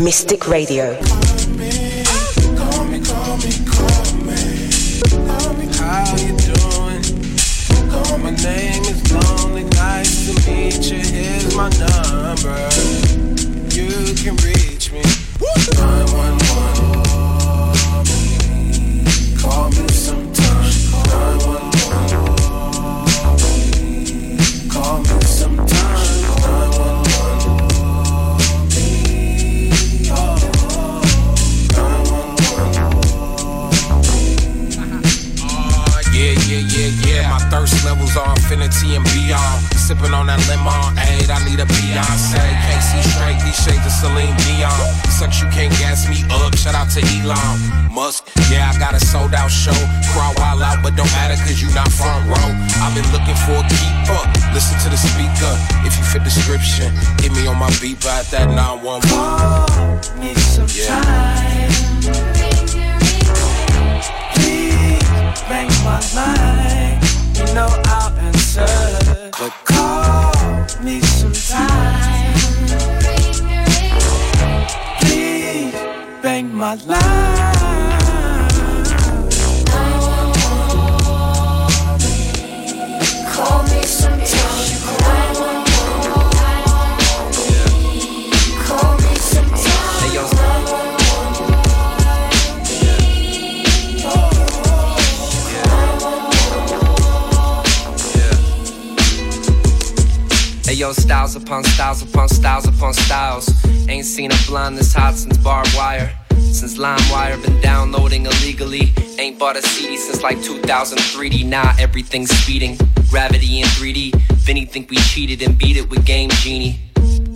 Mystic Radio. You doing? My name is Lonely. Nice you. Here's my number. You can are infinity and beyond. Sipping on that lemon, aid, I need a Beyonce. Can't see straight, these shades of Celine Dion. Sucks, you can't gas me up. Shout out to Elon Musk. Yeah, I got a sold out show. Crowd wild out, but don't matter cause you not front row. I've been looking for a keeper. Listen to the speaker. If you fit description, hit me on my beat at that 911. Call me sometime. Please make my line. You know I'll answer. But call me sometime. Please bang my line. Yo, styles upon styles upon styles upon styles. Ain't seen a blonde this hot since barbed wire. Since LimeWire, been downloading illegally. Ain't bought a CD since like 2003D. Nah, everything's speeding. Gravity in 3D. Vinny think we cheated and beat it with Game Genie.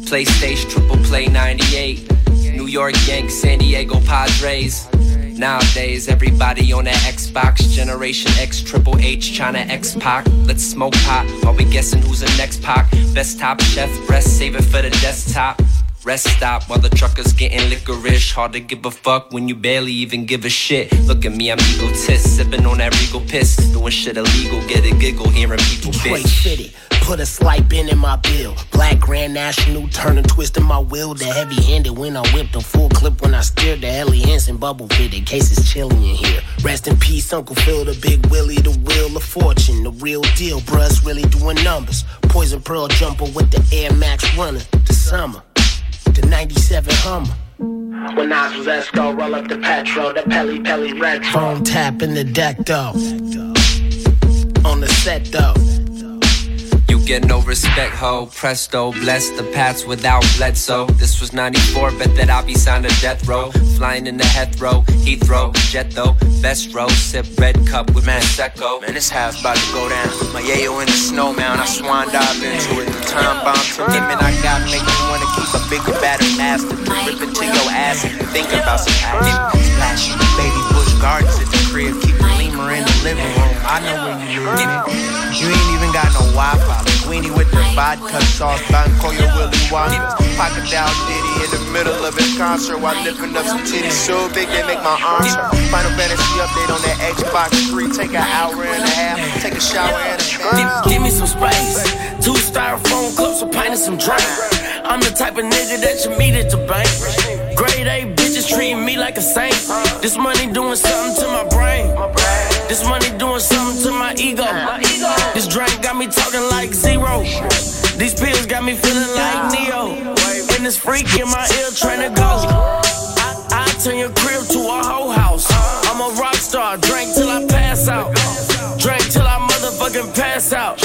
PlayStation, triple play 98. New York Yanks, San Diego Padres. Nowadays, everybody on that Xbox, Generation X, Triple H, China X Pac. Let's smoke pot while we guessing who's the next Pac. Best top chef, breast, save it for the desktop. Rest stop while the truckers getting licorice. Hard to give a fuck when you barely even give a shit. Look at me, I'm egotist, sipping on that regal piss. Doing shit illegal, get a giggle, hearing people Detroit bitch. City. Put a slight bend in my bill. Black Grand National, turning, twisting my wheel. The heavy handed when I whipped a full clip when I steered the Helly Hansen bubble fitted. Case it's chilly in here. Rest in peace, Uncle Phil, the big Willie, the wheel of fortune. The real deal, bruh's really doing numbers. Poison Pearl jumper with the Air Max runner. The summer, the 97 Hummer. When I was Esco, roll up the petrol, the Pelle Pelle Red Phone tap in the deck though. On the set though. You get no respect, ho. Presto, bless the paths without Bledsoe. This was 94, bet that I'll be signed to death row. Flying in the Heathrow, Heathrow, jet though. Best row, sip red cup with Manseco. Man, this house about to go down. My yayo in the snow, man. I swan dive into it. The time bomb to me, man. I gotta make me wanna keep a bigger, better master. Rip into your ass and think about some action. Splash, baby bush gardens at the crib. Keep in the living room. I know where you live. You ain't even got no Wi-Fi. Linguini with the vodka sauce. Banco your Willy Wonka. Pocket down Diddy in the middle of his concert while lifting up some titties so big they make my arms hurt. Final Fantasy update on that Xbox 3. Take an hour and a half. Take a shower and a. Give, give me some space. Two styrofoam cups, a pint, and some drink. I'm the type of nigga that you meet at the bank. Treating me like a saint. This money doing something to my brain. This money doing something to my ego. This drink got me talking like zero. These pills got me feeling like Neo. And this freak in my ear trying to go. I, I turn your crib to a whole house. I'm a rock star, drink till I pass out. Drink till I motherfucking pass out.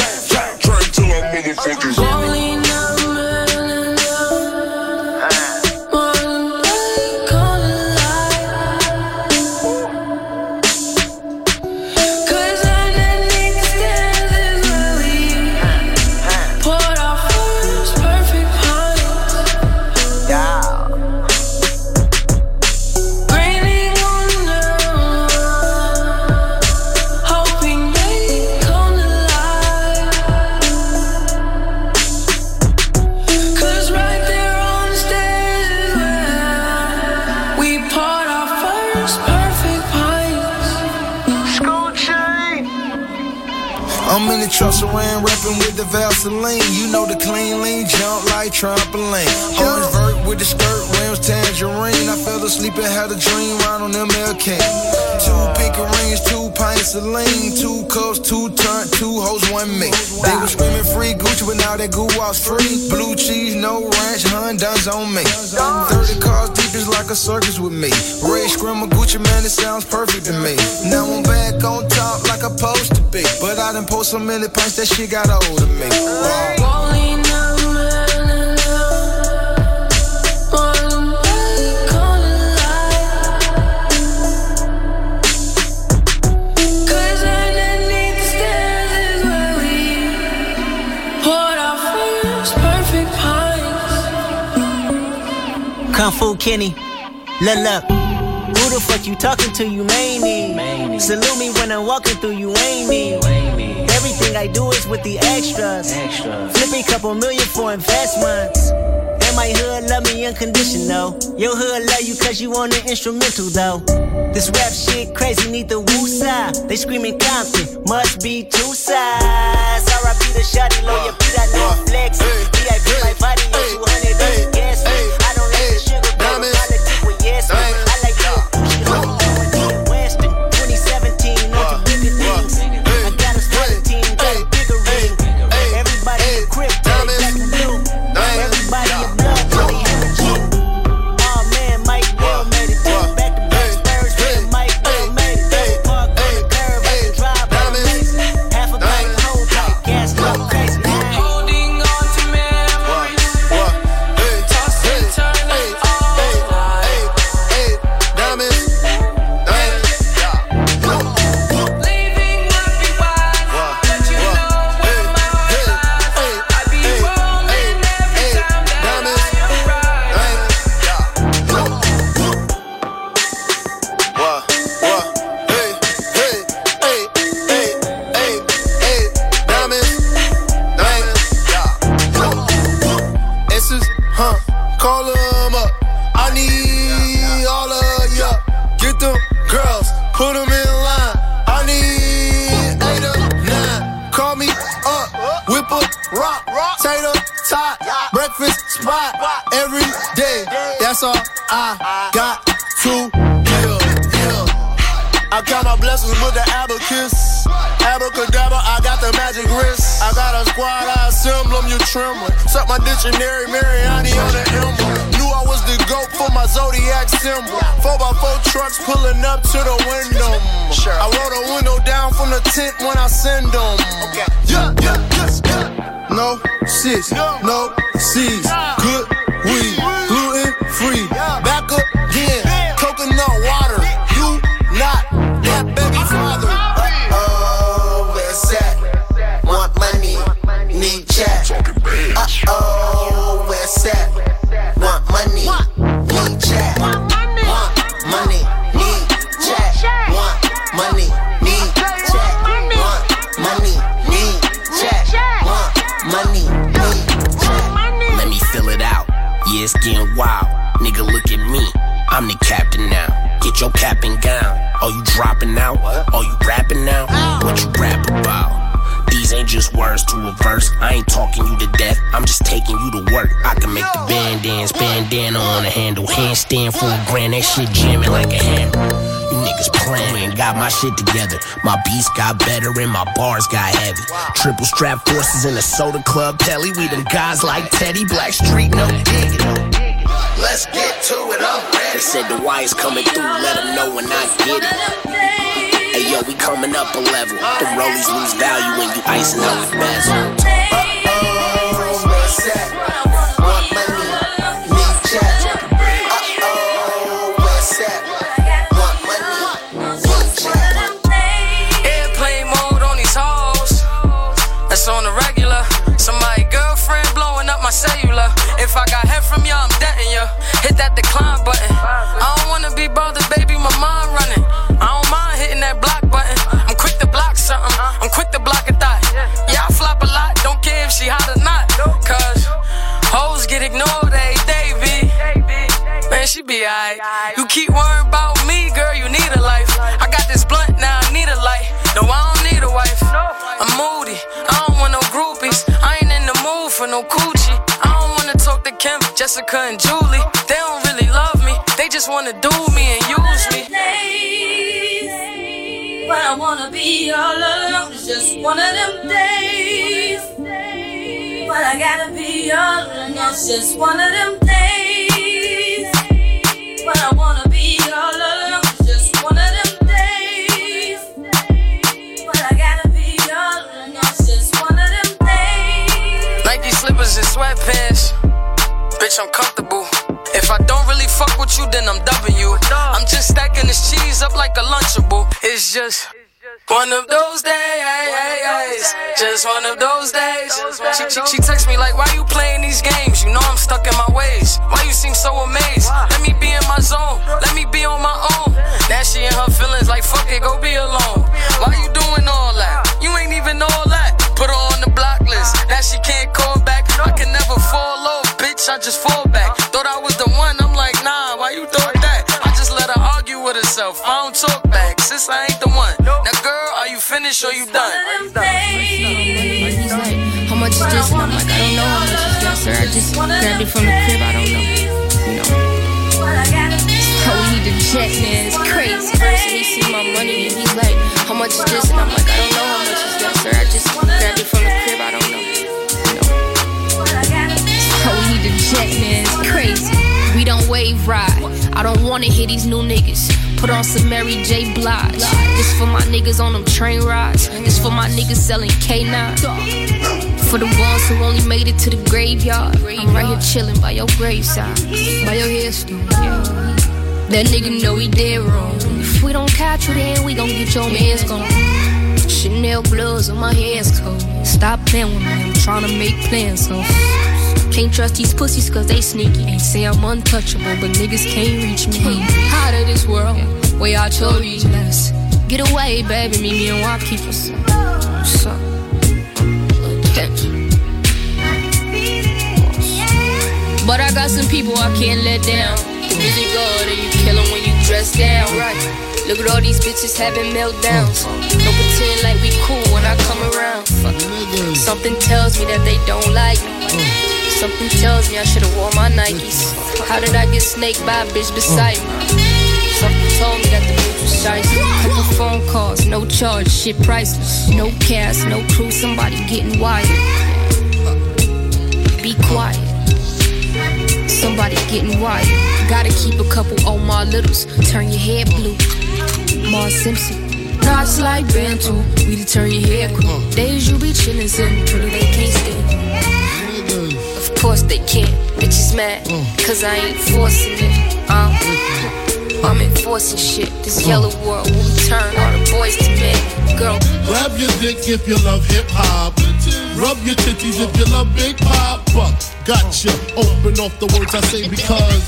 Vaseline. You know the clean lean jump like trampoline. Orange vert with the skirt, rims tangerine. Asleep and had a dream right on MLK. Two pink rings, two pints of lean, two cups, two turn, two hoes, one me. They were screaming free Gucci, but now that goo was free. Blue cheese, no ranch, Honda's on me. 30 cars deep is like a circus with me. Ray Scrimmer, Gucci, man, it sounds perfect to me. Now I'm back on top like I'm supposed to be. But I done post so many pints that shit got old of me. Wow. Kung Fu Kenny, look, look. Who the fuck you talking to? You mainly. Salute me when I'm walking through. You ain't me. Everything I do is with the extras. Flipping couple million for investments. And my hood love me unconditional. Your hood love you cause you on the instrumental though. This rap shit crazy, need the woo side. They screaming Compton, must be two sides. RIP the shotty, lawyer, uh, P that uh, no flex. VIP my body, 200 that's all I got to give. Yeah. I count my blessings with the abacus. Abracadabra, I got the magic wrist. I got a squad, I assemble them, you trembling. Suck my dictionary, Mariani on the emblem. Knew I was the goat for my zodiac symbol. 4x4 trucks pulling up to the window. I roll the window down from the tent when I send them. Yeah, yeah, yes, yeah. No sis, no C's. Good weed, Get your cap and gown. Oh, you dropping out? Are you rapping now? What you rap about? These ain't just words to a verse. I ain't talking you to death. I'm just taking you to work. I can make the band dance, bandana on a handle, handstand for a grand. That shit jamming like a hammer. You niggas playing, got my shit together. My beats got better and my bars got heavy. Triple strap forces in the soda club, Pelly. We them guys like Teddy Blackstreet, no digging. Let's get to it, I'm Ready. said the wire's coming through, let them know when I get it. Hey yo, we coming up a level. The rollies lose value when you icing out the bezel. Jessica, and Julie. They don't really love me, they just wanna do me and use me. But I wanna be all alone, it's just one of them days. But I gotta be all alone, it's just one of them days. But I wanna Bitch, I'm comfortable. If I don't really fuck with you, then I'm W. I'm just stacking this cheese up like a Lunchable. It's just. One of those days, just one of those days. She, she, she texts me like, why you playing these games? You know I'm stuck in my ways. Why you seem so amazed? Let me be in my zone, let me be on my own. Now she in her feelings like, fuck it, go be alone. I just fall back. Thought I was the one, I'm like, nah, why you thought that? I just let her argue with herself, I don't talk back, since I ain't the one. Now, girl, are you finished or you done? How much is this? And I'm like, I don't know how much is that, sir. I just grabbed it from the crib. I don't know. You know. Oh, we need to check, man. It's crazy. First, he see my money and he's like, how much is this? And I'm like, I don't know how much is that, sir. I just grabbed it from the crib. Crazy. We don't wave ride. I don't wanna hear these new niggas. Put on some Mary J. Blige. This for my niggas on them train rides. This for my niggas selling K9. For the ones who only made it to the graveyard. I'm right here chilling by your graveside. By your headstone. That nigga know he dead wrong. If we don't catch you, then we gon' get your man's gone. Chanel gloves on my hands cold. Stop playing with me, I'm tryna make plans, so. Can't trust these pussies cause they sneaky. Ain't say I'm untouchable, but niggas can't reach me. Out of this world, way out your reach. Let's get away, baby. Meet me in Waukeepers. What's up? But I got some people I can't let down. The music and you kill when you dress down. Right. Look at all these bitches having meltdowns. Don't pretend like we cool when I come around. Something tells me that they don't like me. Oh. Something tells me I should've worn my Nikes. How did I get snaked by a bitch beside me? Something told me that the bitch was shiesty. Couple phone calls, no charge, shit priceless. No cast, no crew, somebody getting wired. Be quiet. Somebody getting wired. Gotta keep a couple Omar Littles. Turn your head blue. Mars Simpson. Knots like Bantu. We turn your head cool. Days you be chillin', sitting pretty, they can't stand. Of course they can't. Bitches mad. Mm. Cause I ain't forcing it. Um, I'm enforcing shit. This yellow mm. world will turn all the boys to men. Girl, Grab your dick if you love hip hop. Rub your titties if you love Big Poppa. Gotcha. Open off the words I say because.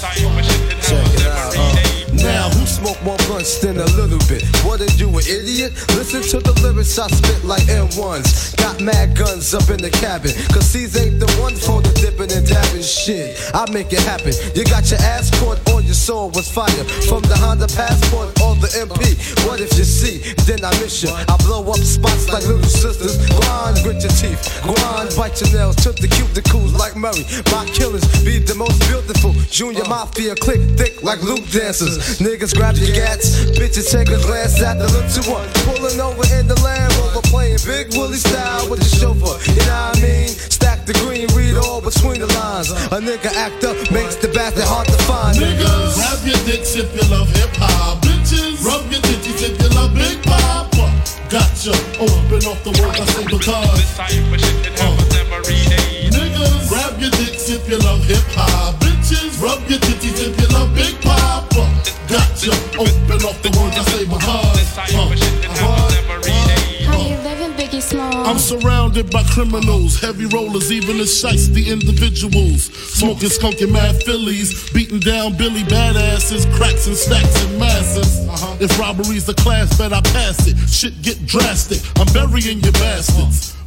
Check it out. Uh. Now, who smoke more blunts than a little bit? What are you, an idiot? Listen to the lyrics I spit like M1s. Got mad guns up in the cabin. Cause these ain't the one for the dipping and dabbing shit. I make it happen. You got your ass caught on your soul was fire. From the Honda Passport or the MP. What if you see? Then I miss you. I blow up spots like little sisters. Grind, grit your teeth. Grind, bite your nails. Took the cuticles like Murray. My killers be the most beautiful. Junior Mafia click thick like loop dancers. Niggas grab your gats. Bitches take a glance at the look to one. Pulling over in the Land Rover. Playing Big Willie style with the chauffeur. You know what I mean? Stack the green, read all between the lines. A nigga act up makes the bastard hard to find. Niggas, grab your dicks if you love hip hop. Bitches, rub your titties if you love Big Poppa. Gotcha. Open off the words I say because. Uh. Niggas, grab your dicks if you love hip hop. Bitches, rub your titties if you love Big Poppa. Gotcha. Open off the words I say because. Uh. I'm surrounded by criminals, heavy rollers, even the shiesty individuals. Smoking skunky mad fillies, beating down Billy badasses, cracks and stacks and masses. If robbery's the class, bet I pass it. Shit get drastic. I'm burying your bastards.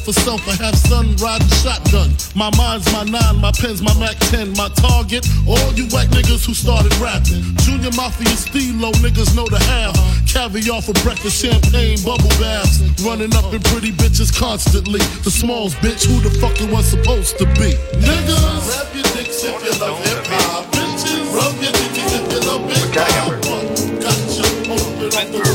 for self. I have son riding shotgun. My mind's my nine, my pen's my Mac 10. My target, all you whack niggas who started rapping. Junior Mafia Steelo, niggas know the half. Caviar for breakfast, champagne, bubble baths. Running up in pretty bitches constantly. The smalls, bitch, who the fuck it was supposed to be? Niggas, rap your dicks if you love hip hop. Bitches, rub your dickies if you love big pop. Gotcha, open up the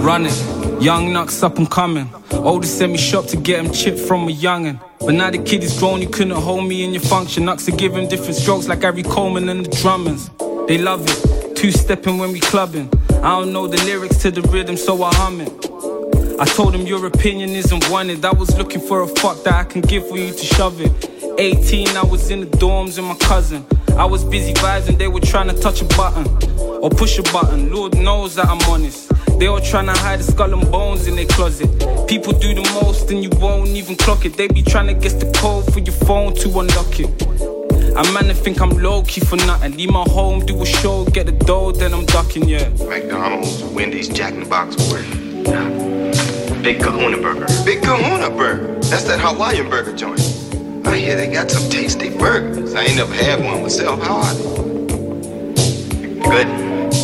Running, young knucks up and coming. Oldest sent me shop to get him chipped from a youngin'. But now the kid is grown, you couldn't hold me in your function. Knucks are giving different strokes like Gary Coleman and the drummers. They love it, two stepping when we clubbing. I don't know the lyrics to the rhythm, so I hum it. I told him your opinion isn't wanted. I was looking for a fuck that I can give for you to shove it. 18, I was in the dorms with my cousin. I was busy vibes they were trying to touch a button or push a button. Lord knows that I'm honest. They all trying to hide the skull and bones in their closet. People do the most and you won't even clock it. They be trying to guess the code for your phone to unlock it. A man to think I'm low key for nothing. Leave my home, do a show, get the dough, then I'm ducking, yeah. McDonald's, Wendy's, Jack in the Box, where? Big Kahuna Burger. Big Kahuna Burger. That's that Hawaiian burger joint. I hear they got some tasty burgers. I ain't never had one myself. How are they? Good.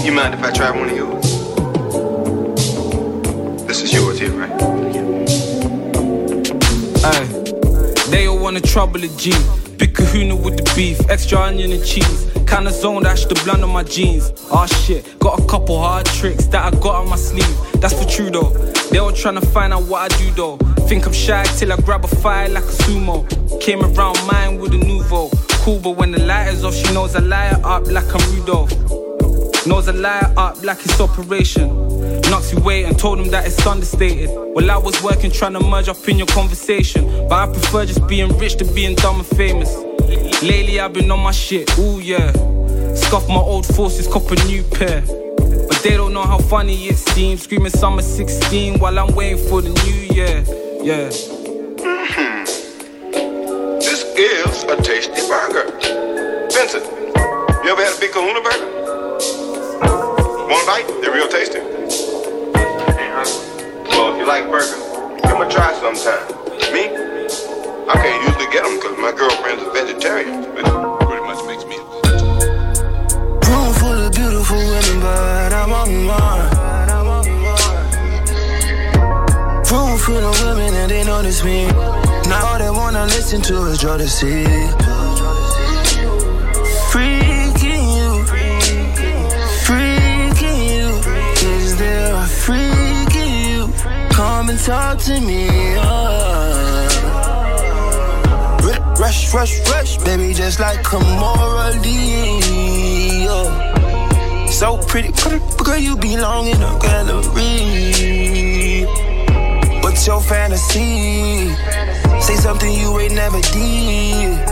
You mind if I try one of yours? This is yours here, right? Ay, they all wanna trouble a G. Big kahuna with the beef, extra onion and cheese. Kinda zone dash the blunt on my jeans. Ah shit, got a couple hard tricks that I got on my sleeve. That's for though. They all tryna find out what I do though. Think I'm shy till I grab a fire like a sumo. Came around mine with a nouveau. Cool, but when the light is off, she knows I light up like I'm Rudolph. Knows I light up like it's operation. Knocks you wait and told him that it's understated. Well, I was working trying to merge up in your conversation. But I prefer just being rich to being dumb and famous. Lately, I've been on my shit, ooh yeah. Scuff my old forces, cop a new pair. But they don't know how funny it seems. Screaming summer 16 while I'm waiting for the new year. Yeah. Mm-hmm. This is a tasty burger. Vincent, you ever had a big kahuna burger? One bite? They're real tasty. Well, if you like burgers, give them a try sometime. Me? I can't usually get them because my girlfriend's a vegetarian. Which pretty much makes me notice me. Now all they wanna listen to is Jodeci. Freaking you, freaking you. Is there a freak in you? Come and talk to me. Ru- Rush, rush, rush, baby, just like Kimora Lee. So pretty, pretty, girl, you belong in a gallery. What's your fantasy? Say something you ain't never did.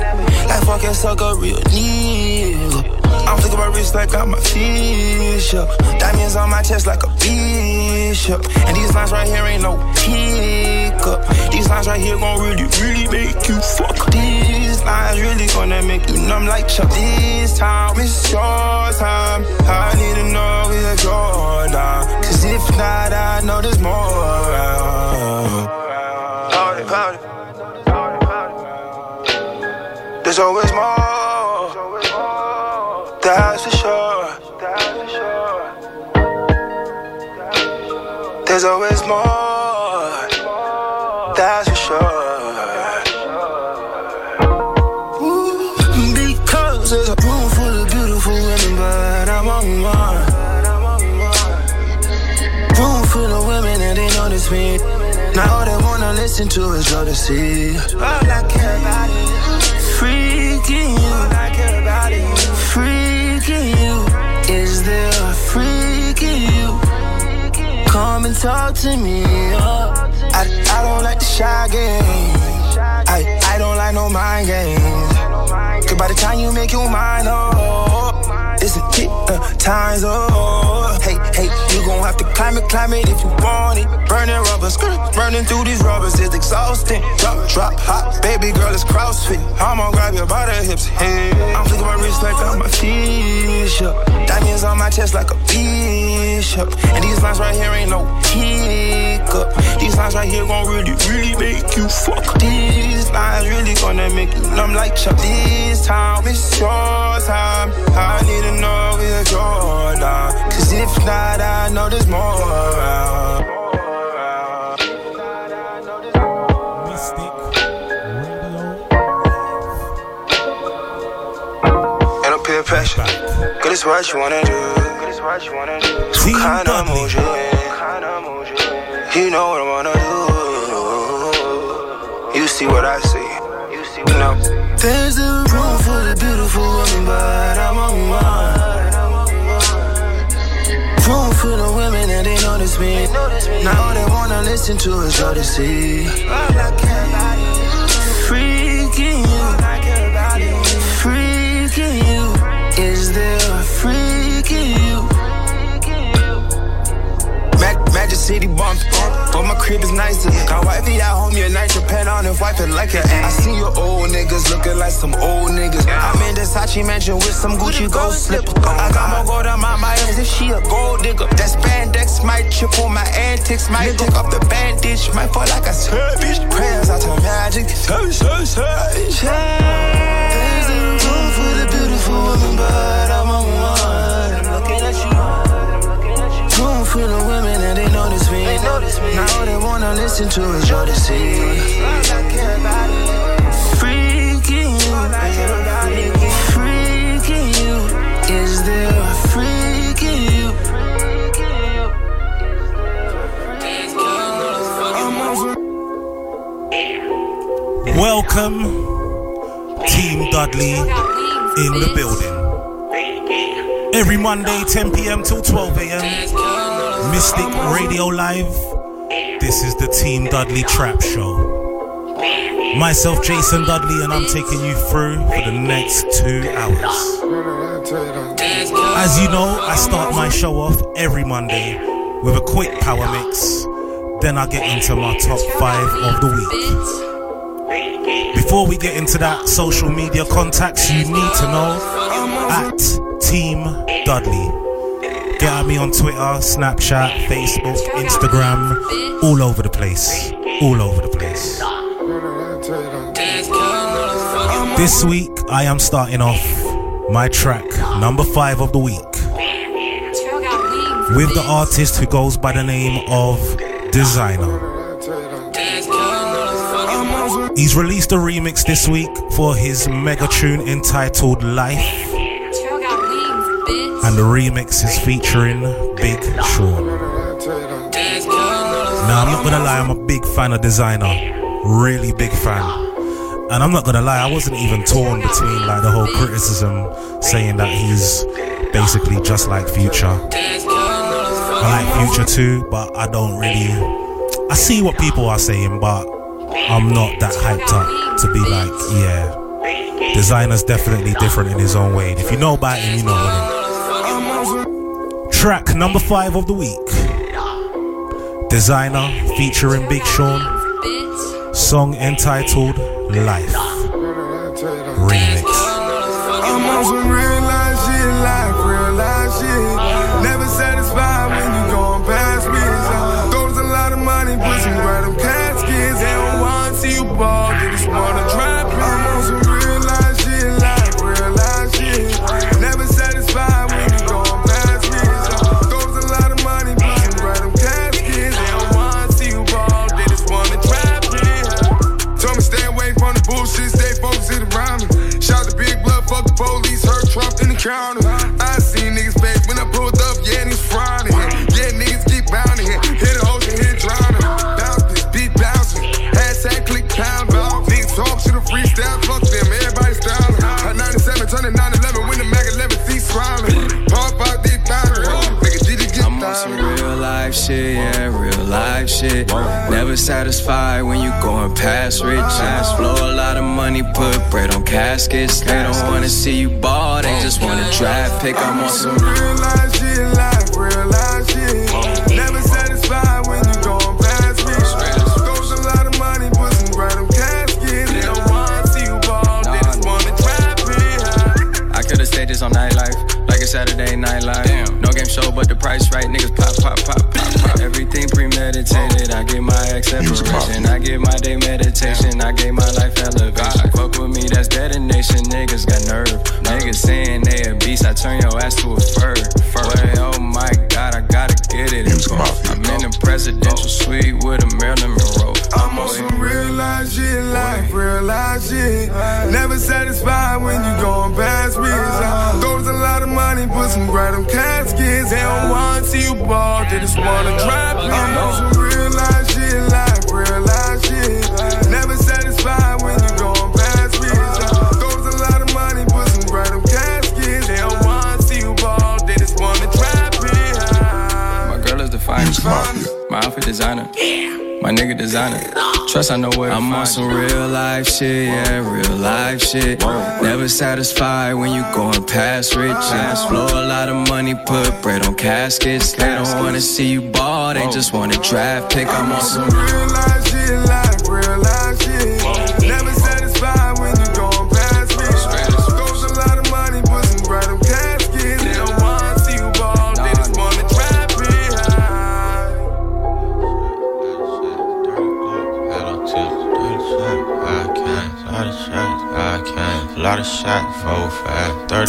Like fucking suck a real nigga. I'm flicking my wrist like I'm a yeah. Diamonds on my chest like a bishop. And these lines right here ain't no hiccup. These lines right here gon' really, really make you fuck. These lines really gonna make you numb like Chuck. This time, it's your time. I need to know if you're down. Cause if not, I know there's more around. Party, party. There's always more. That's for sure. There's always more. Listen to is Jodeci. All I care about is freaking you. All I care about is freaking you. Is there a freak in you? Come and talk to me. I, I don't like the shy game. I, I don't like no mind games. Cause by the time you make your mind up, it's a hit, uh, time's up. Hey, hey, you gon' have to climb it, climb it if you want it. Burning rubber, skirt, burning through these rubbers is exhausting. Drop, drop, hot, baby girl, it's CrossFit. I'ma grab you by the hips, hey. I'm flicking my wrist like I'm a fish, up. Diamonds on my chest like a bishop. And these lines right here ain't no hiccup. These lines right here gon' really, really make you fuck. These lines really gonna make you numb like Chuck. This time, it's your time. I need to know if you're down. Cause if not, I know there's more around. Cause it's what you wanna do. So kinda moves you in. You know what I wanna do. You see what I see. You know. There's a room for the beautiful women, but I'm on mine. Room full of women and they notice me. Now all they wanna listen to is Jodeci. Freaking you. Freaking Magic City bump, but my crib is nicer. Got wifey at home, your night pen on and wipe it like an I see your old niggas looking like some old niggas. I'm in the Sachi mansion with some Gucci gold slippers. I got more gold on my my as if she a gold digger. That spandex might trip on my antics, might take off the bandage, might fall like a savage. Prayers out to magic, savage, savage, savage. There's a room for the beautiful woman, but I'm on one. Room full of women and they notice me. Now all they wanna listen to is Jodeci. Freaking you. Freaking you. Is there a freak in you? Welcome, Team Dudley in the building. Every Monday, 10 p.m. till 12 a.m. Mystic Radio Live. This is the Team Dudley Trap Show. Myself, Jason Dudley, and I'm taking you through for the next two hours. As you know, I start my show off every Monday with a quick power mix. Then I get into my top five of the week. Before we get into that, social media contacts you need to know at Team Dudley. Get at me on Twitter, Snapchat, Facebook, Instagram, all over the place. All over the place. This week, I am starting off my track, number five of the week, with the artist who goes by the name of Desiigner. He's released a remix this week for his mega tune entitled Life. And the remix is featuring Big Sean. Now, I'm not gonna lie, I'm a big fan of Desiigner. Really big fan. And I'm not gonna lie, I wasn't even torn between like the whole criticism saying that he's basically just like Future. I like Future too, but I don't really. I see what people are saying, but I'm not that hyped up to be like, yeah. Desiigner's definitely different in his own way. If you know about him, you know him. Track number five of the week. Desiigner featuring Big Sean. Song entitled Life. Remix. Trump Never satisfied when you going past riches. Blow a lot of money, put bread on caskets. They don't wanna see you ball, they just wanna draft pick. I'm on some real life shit, like real life shit. Never satisfied when you going past me. Goes a lot of money, put some bread on caskets. They don't wanna see you ball, they just wanna trap it. I could've stayed this on nightlife, like a Saturday night live. No game show, but the price right. Niggas Premeditated. I get my ex separation. I get my day meditation. I gave my life elevation. Fuck with me, that's detonation. Niggas got nerve. Niggas saying they a beast. I turn your ass to a fur. Boy, oh my god, I gotta get it. I'm in the presidential suite with a Marilyn Monroe. I'm on some real life shit. Never satisfied when you going past me. Goes a lot of money, put some bread on caskets. They don't wanna see you ball, they just wanna trap me. I'm on some real life shit, like real life shit. Never satisfied when you going past me. Goes a lot of money, put some bread on caskets. They don't wanna see you ball, they just wanna trap me. My girl is the finest. My outfit designer. My nigga designer. Trust I know where I'm on some real life shit, yeah, real life shit. Never satisfied when you going past riches. Blow a lot of money, put bread on caskets. They don't wanna see you ball, they just wanna draft pick. I'm on some real life shit, like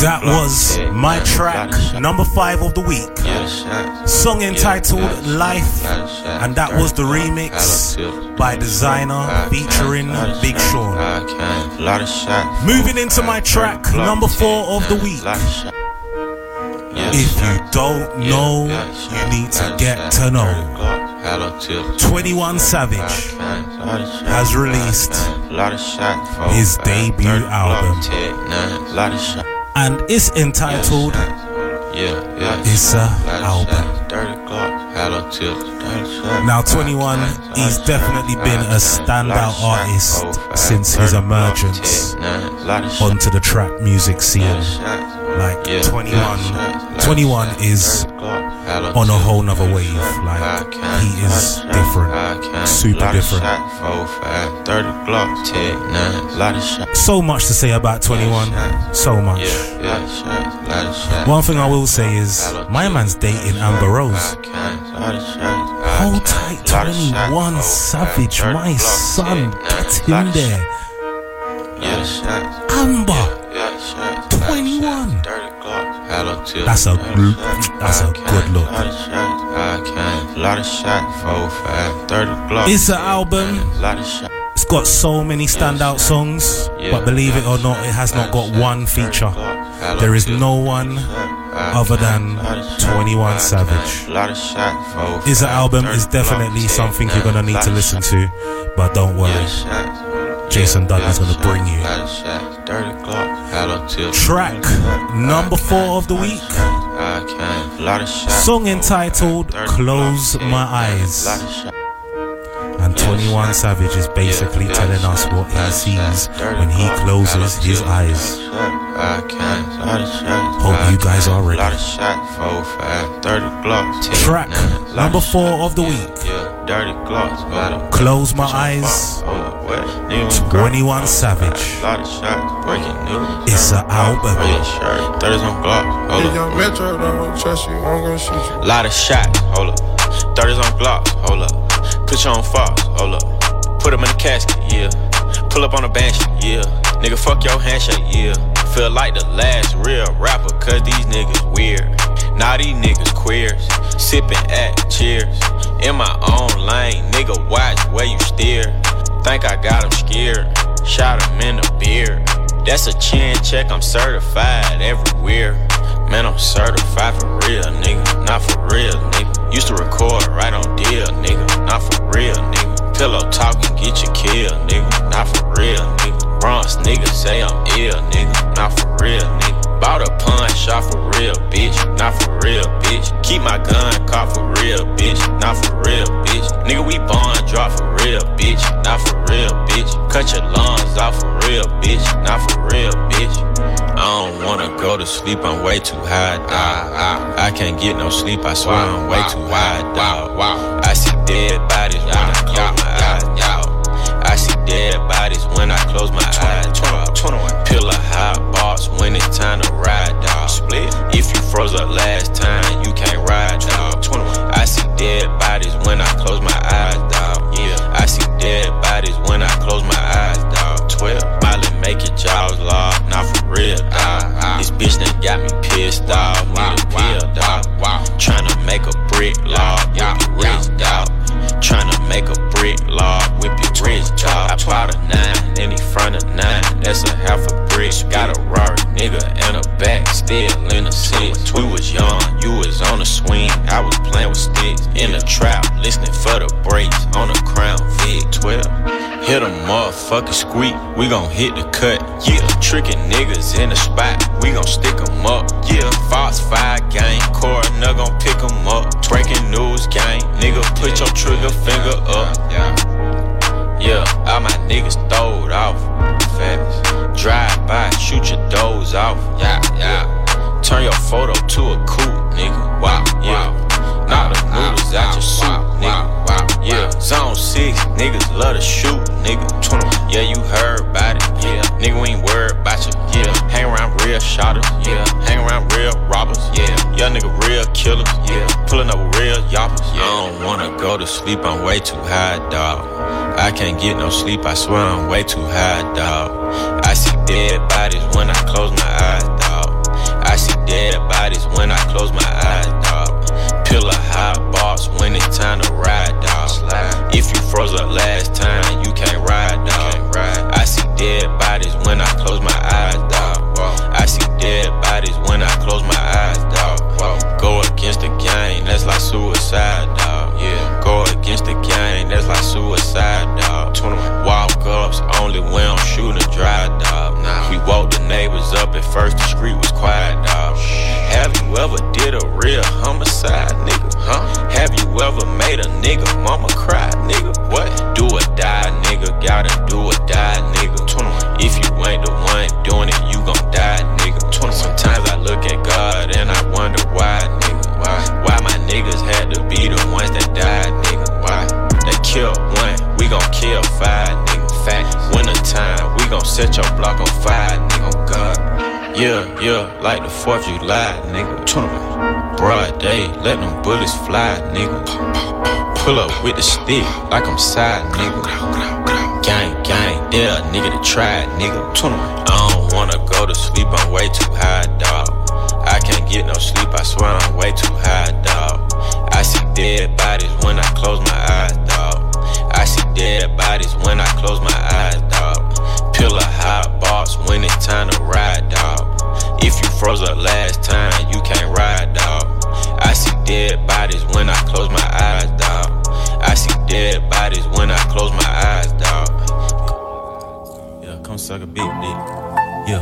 That was my track, number five of the week. Song entitled Life, and that was the remix by Desiigner featuring Big Sean. Moving into my track, number four of the week. If you don't know, you need to get to know. 21 Savage has released his debut album, and it's entitled Issa Album. Now, 21, he's definitely been a standout artist since his emergence. onto the trap music scene. Like 21, 21 is on a whole nother wave. Like he is different, super different. So much to say about 21, so much. One thing I will say is my man's dating Amber Rose. Hold tight, 21 Savage, my son, get in there. Amber, 21. That's a that's a good look. It's an album. It's got so many standout songs, but believe it or not, it has not got one feature. There is no one other than 21 Savage. Is an album is definitely something you're gonna need to listen to, but don't worry. Jason Dudley's gonna bring you. Track number four of the week. Song entitled Close My Eyes. And 21 Savage is basically telling us what he sees when he closes his eyes. Hope you guys are ready. Track number four of the week. Close My Eyes. 21 Savage. It's an album. Young Metro don't trust you, I'm gonna shoot you. Lot of shots, hold up. 30s on Glock, hold up. Put you on Fox, hold up. Put him in the casket, yeah. Pull up on a bench, yeah. Nigga, fuck your handshake, yeah. Feel like the last real rapper, cause these niggas weird. Now these niggas queers. Sippin' at cheers. In my own lane, nigga, watch where you steer. Think I got him scared. Shot him in the beard. That's a chin check, I'm certified everywhere. Man, I'm certified for real, nigga. Not for real, nigga. Used to record right on deal, nigga. Not for real, nigga. Pillow talking, get you killed, nigga. Not for real, nigga. Bronx nigga say I'm ill, nigga. Not for real, nigga. Bought a punch, shot for real, bitch. Not for real, bitch. Keep my gun caught for real, bitch. Not for real, bitch. Nigga, we bond drop for real, bitch. Not for real, bitch. Cut your lungs off for real, bitch. Not for real, bitch. I don't wanna go to sleep, I'm way too high, dog. I can't get no sleep, I swear I'm way too high, dog. I see dead bodies when I close my eyes, dog. I see dead bodies when I close my eyes, dog. Pill a hot box when it's time to ride, dog. Split. If you froze up last time, you can't ride, dog. I see dead bodies when I close my eyes, dog. Yeah. I see dead bodies when I close my eyes, dog. 12. Make your jaws lock, not for real, dog. Uh-huh. This bitch done got me pissed off. Need a pill, dog. Tryna make a brick law, whip it rich, dog. Tryna make a brick law, whip rich. I bought a nine, then he front of nine. That's a half a brick. Got a raw nigga and a back, still in the six. We was young, you was on the swing. I was playing with sticks in the trap, listening for the brakes on a crown Vic 12. Hit a motherfucking squeak, we gon' hit the cut. Yeah, tricking niggas in the spot, we gon' stick 'em up. Yeah, Fox 5 gang, coroner gon' pick 'em up. Breaking news gang, nigga, put your trigger finger up. Yeah, all my niggas throwed off fast. Drive by, shoot your doors off. Yeah, yeah. Turn your photo to a coupe, nigga. Wow, yeah. Knock the noodles out your soup, nigga. Yeah. Zone 6, niggas love to shoot, nigga. 20. Yeah, you heard about it. Yeah, nigga, we ain't worried about you. Yeah, hang around real shotters. Yeah, hang around real robbers. Yeah, young nigga, real killers. Yeah, pulling up real yappers, Yeah. I don't wanna go to sleep, I'm way too high, dog. I can't get no sleep, I swear I'm way too high, dog. I see dead bodies when I close my eyes, dog. I see dead bodies when I close my eyes, dog. Pill a hot box when it's time to ride, dog. If you froze up last time, you can't ride, dog. I see dead bodies when I close my eyes, dog. I see dead bodies when I close my eyes, dog. Go against the gang, that's like suicide, dog. Yeah, go against the gang, that's like suicide, dog. Walk ups only when I'm shooting drive, dog. We woke the neighbors up at first, the street was quiet, dog. Have you ever did real homicide, nigga? Huh? Have you ever made a nigga mama cry, nigga? What? Do or die, nigga. Gotta do or die, nigga. If you ain't the one doing it, you gon' die, nigga. Sometimes I look at God and I wonder why, nigga. Why? Why my niggas had to be the ones that died, nigga? Why? They killed one, we gon' kill five, nigga. Fact. Winter time, we gon' set your block on fire, nigga. Oh God. Yeah, yeah, like the 4th of July, nigga. Broad day, let them bullets fly, nigga. Pull up with the stick like I'm side, nigga. Gang, gang, yeah, nigga to try nigga. I don't wanna go to sleep, I'm way too high, dog. I can't get no sleep, I swear I'm way too high, dog. I see dead bodies when I close my eyes, dog. I see dead bodies when I close my eyes, dog. Pill a hot box when it's time to ride, dog. If you froze up last time, you can't ride, dog. Dead bodies when I close my eyes, dog. I see dead bodies when I close my eyes, dog. Yeah, come suck a big dick. Yeah.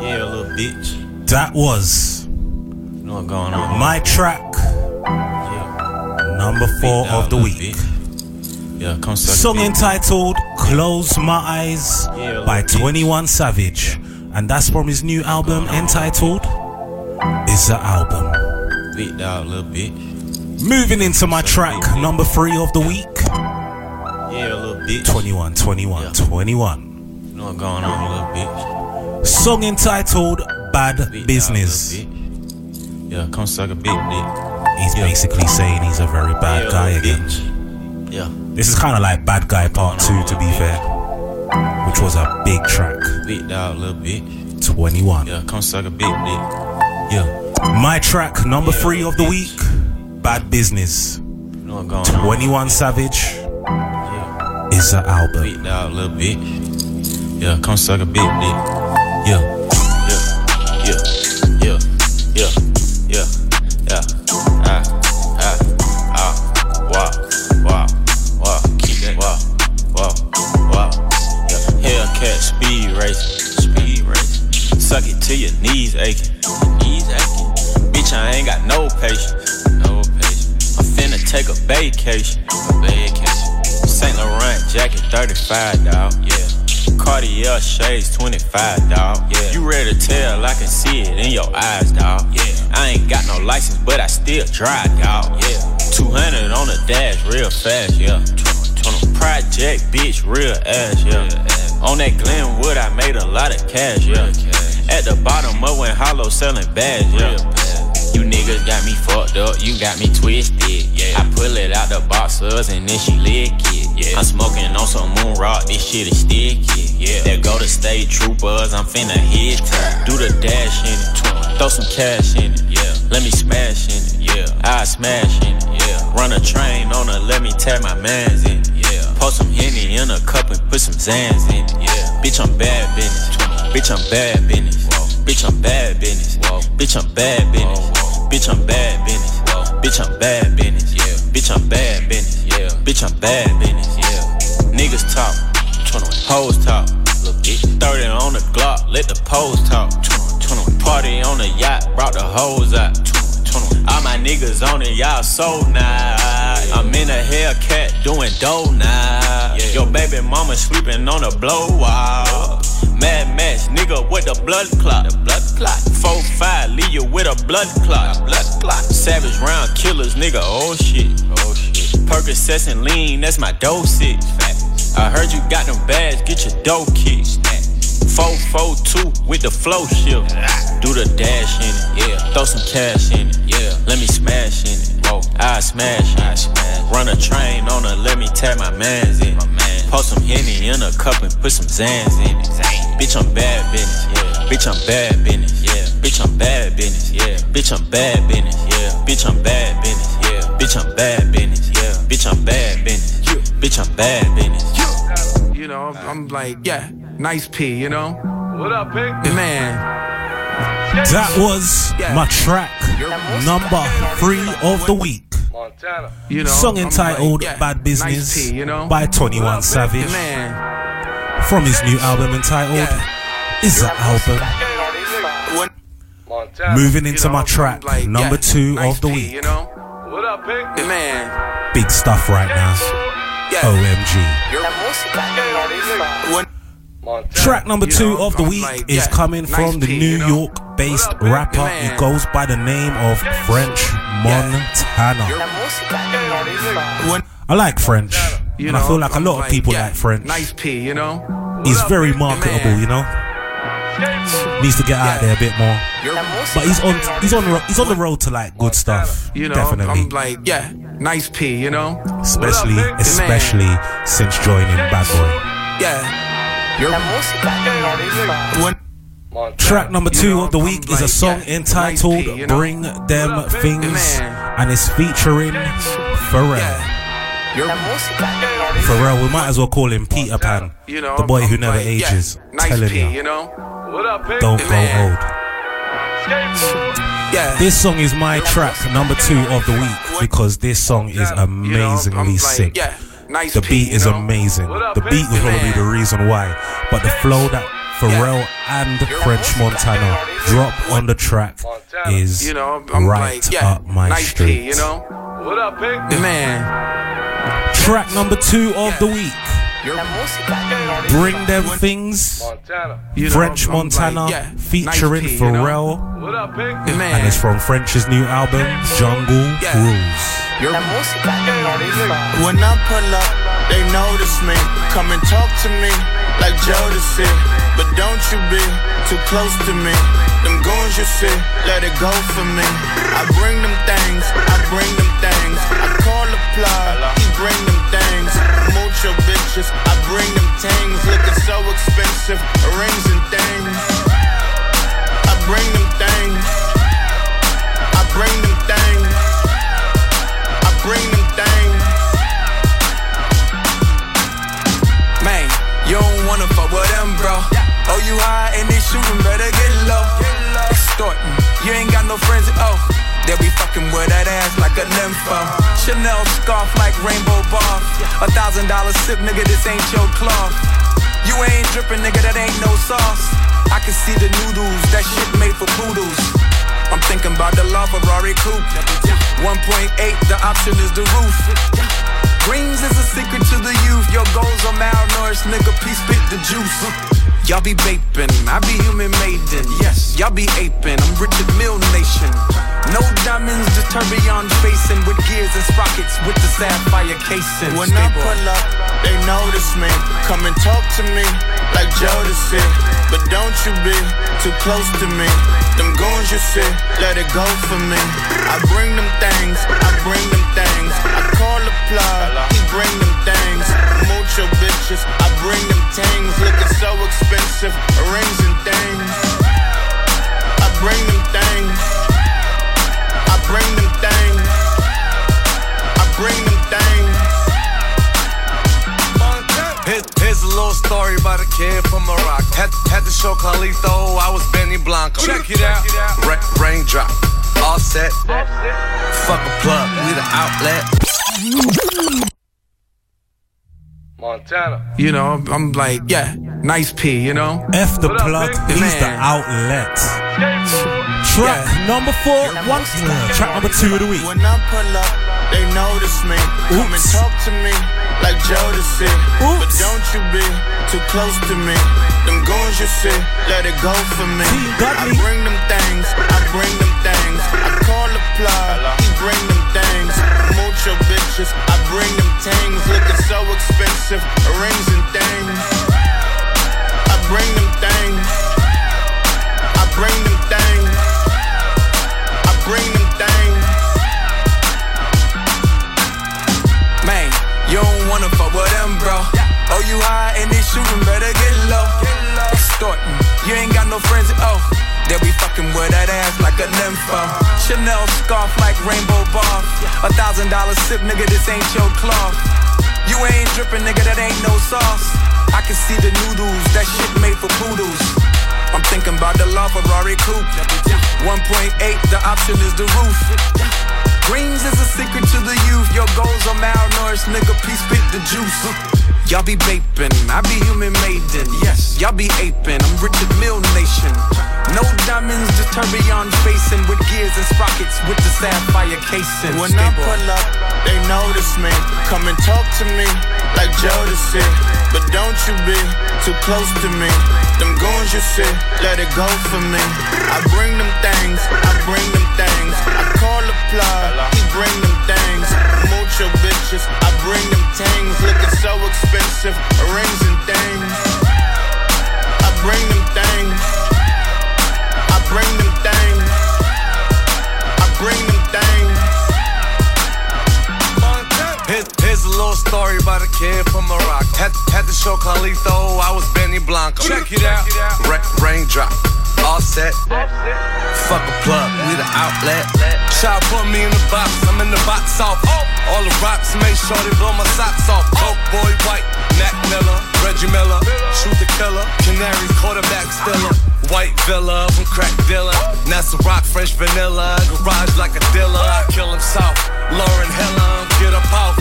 Yeah, little bitch. That was You know what going on? my track, number four of the week. Yeah, come suck Song entitled Close My Eyes Yeah, by bitch. 21 Savage. And that's from his new album entitled Is the Album. Beat down, little bitch. Moving into my track number three of the week Yeah, a little bitch. 21, 21, 21. You know what going on, little bitch? Song entitled Bad Business. bitch. Yeah, come suck a big dick. He's basically saying he's a very bad Yeah, guy again. bitch. Yeah. This is kind of like Bad Guy Part 2, to be fair, which was a big track. Beat down, a little bitch. 21. Yeah, come suck a big dick. Yeah. My track number three of the week Bad Business. You know what on? 21 Savage is the album. Beat down, little bitch. Yeah, come suck a big dick. Yeah. Vacation. Vacation. Saint Laurent jacket, 35, dawg. Yeah. Cartier shades, 25, dawg. Yeah. You ready to tell? I can see it in your eyes, dawg. Yeah. I ain't got no license, but I still drive, dawg. Yeah. 200 on the dash, real fast, yeah. 20, Project, bitch, real ass, yeah. On that Glenwood, I made a lot of cash, yeah. At the bottom of when Hollow selling bags, yeah. You niggas got me fucked up, you got me twisted, yeah. I pull it out the boxers and then she lick it, yeah. I'm smoking on some moon rock, this shit is sticky, yeah. There go the state troopers, I'm finna hit it. Do the dash in it, throw some cash in it, yeah. Let me smash in it, yeah. I smash in it, yeah. Run a train on her, let me tag my mans in it, yeah. Pour some Henny in a cup and put some Xans in it, yeah. Bitch, I'm bad business, bitch, I'm bad business, bitch, I'm bad business, bitch, I'm bad business. Bitch, I'm bad business. Bitch, I'm bad business. Yeah. Bitch, I'm bad business. Yeah. Bitch, I'm bad business. Yeah. Niggas talk. Hoes talk. Little bitch. 30 on the Glock. Let the pose talk. Party on the yacht. Brought the hoes out. All my niggas on it, y'all so nice. I'm in a Hellcat doing dough now. Your baby mama sleeping on a blow wall. Mad Max, nigga with a blood clot. The blood clot. Four five, leave you with a blood clot. blood clot. Savage round killers, nigga. Oh shit. Oh shit. Percocets and lean, that's my dosage. I heard you got them bags, get your dough kicked. Four four two with the flow shift. Do the dash in it, yeah. Throw some cash in it, yeah. Let me smash in it, whoa. I smash, I smash. Run a train on her, let me tap my mans in. it. Pour some Henny in a cup and put some Xans in it. Bitch, I'm bad business, yeah. Bitch, I'm bad business, yeah. Bitch, I'm bad business, yeah. Bitch, I'm bad business, yeah. Bitch, I'm bad business, yeah. Bitch, I'm bad business, yeah. Bitch, I'm bad business, yeah. Bitch, I'm bad business. You know, I'm like, yeah, nice P, you know? What up, Pink? Man. That was my track number three of the week. You know, Song entitled like, yeah, Bad Business nice P, you know? by 21 Savage Man. from his new album entitled Is That Album. Moving into my track number two of the week. You know? What up, Pink? Man. Big stuff right now. OMG. Track number two of the week is coming from the New York based rapper. He goes by the name of French Montana. I like French. You And I feel like a I'm lot of people yeah, like French. Nice P, you know? He's very marketable, you know. Needs to get out there a bit more. But he's on he's on the ro- he's on the road to like good stuff. You know, Definitely. I'm like, yeah, nice P, you know? Especially Man. especially since joining Bad Boy. Yeah. You're when Track number two of the week is a song entitled Bring Them Things and it's featuring Pharrell. Pharrell, we might as well call him Peter Pan, You know, the boy who I'm never like, yeah, ages. nice Telling P, you, you know? What up, don't go old. Yeah. This song is my track number two of the week because this song is amazingly sick. yeah, nice The beat is know? amazing. Up, The beat was Pink? probably the reason why, but the flow that Pharrell and French Montana drop on the track is You know, I'm right like, yeah, up my nice street. P, you know? What up, Pink? Man. Track number two of the week. Bring them things. You know, French I'm Montana like, yeah, featuring nice P, you know? Pharrell. What up, Pink? And it's from French's new album, Jungle Rules. When I pull up, they notice me. Come and talk to me like Jodeci. But don't you be too close to me. Them goons you see, let it go for me. I bring them things, I bring them things. I call the plug, he bring them things. Mucho bitches, I bring them things. Looking so expensive, rings and things. I bring them things. I bring them things. Them things. Man, you don't wanna fuck with them, bro. Oh, you high and they shooting, better get low. Extorting, you ain't got no friends, oh. They be fucking with that ass like a nympho. Chanel scarf like rainbow bar. A thousand dollar sip, nigga, this ain't your cloth. You ain't dripping, nigga, that ain't no sauce. I can see the noodles, that shit made for poodles. I'm thinking about the LaFerrari coupe. 1.8, the option is the roof. Greens is a secret to the youth. Your goals are malnourished, nigga. Peace, spit the juice. Y'all be vaping, I be human maiden. Yes, y'all be aping. I'm Richard Mille Nation. No diamonds, just tourbillon facing with gears and sprockets with the sapphire casing. When I pull up, they notice me. Come and talk to me like Jodeci. But don't you be too close to me. Them goons you see, let it go for me. I bring them things, I bring them things. I call the plug, he bring them things. Mucho bitches, I bring them things. Looking so expensive, rings and things. I bring them things. I bring them things. I bring them things. Here's, here's a little story about a kid from Morocco. Had, had to show Carlito I was Benny Blanco. Check it out. Ra- raindrop, all set. Fuck a plug, we the outlet. Montana. You know, I'm like, yeah, nice P, you know? F the plug, he's the outlet. Track number four, one, track number two of the week. When I pull up, they notice me. Come and talk to me like Jodeci. But don't you be too close to me. Them goons you see, let it go for me. I bring them things, I bring them things. I call the plug, he bring them things. Mucho bitches, I bring them things. Looking so expensive, rings and things. I bring them things. I bring them things. I bring them you don't wanna fuck with them, bro. Oh, you high and they shooting, better get low. Extorting, you ain't got no friends, oh. They be fucking with that ass like a nympho. Chanel scarf like rainbow bar. A thousand dollar sip, nigga, this ain't your cloth. You ain't dripping, nigga, that ain't no sauce. I can see the noodles, that shit made for poodles. I'm thinking about the LaFerrari coupe. 1.8, the option is the roof. Greens is a secret to the youth. Your goals are malnourished, nigga. Peace, spit the juice. Y'all be vaping, I be human maiden. Yes, y'all be aping. I'm Richard Mille Nation. No diamonds, just tourbillon facing with gears and sprockets with the sapphire casing. When I pull up, they notice me. Come and talk to me like Jodeci. But don't you be too close to me. Them goons you see, let it go for me. I bring them things, I bring them things. I call the plug, he bring them things. Mucho bitches, I bring them things. Looking so expensive, rings and things. I bring them things. I bring them things. I bring them things. Here's, here's a little story about a kid from Morocco. Had, had to show Carlito I was Benny Blanco. Check it out. Ra- raindrop, all set. Fuck a plug, we the outlet. Shot put me in the box, I'm in the box off. All the rocks made sure they blow my socks off. Coke boy white, Mac Miller, Reggie Miller, shoot the killer, Canary quarterback stiller. White villa from crack dealer. That's a rock, fresh vanilla. Garage like a dealer. I kill him soft. Lauren Hiller, get up off.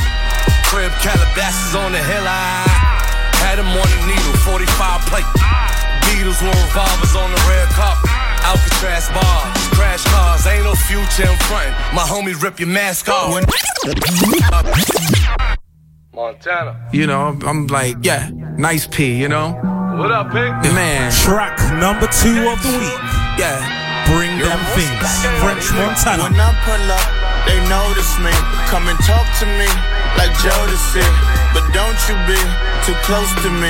Crib Calabasas on the hill. I had him on the needle, 45 plate. Beatles with revolvers on the red carpet. Alcatraz bars, crash cars, ain't no future in front. My homie rip your mask off. Montana. You know, I'm like, yeah, nice P, you know? What up, Pink? Man. Track number two of the week. Yeah. Bring them things. French Montana. When I pull up, they notice me. Come and talk to me like Jodeci. But don't you be too close to me.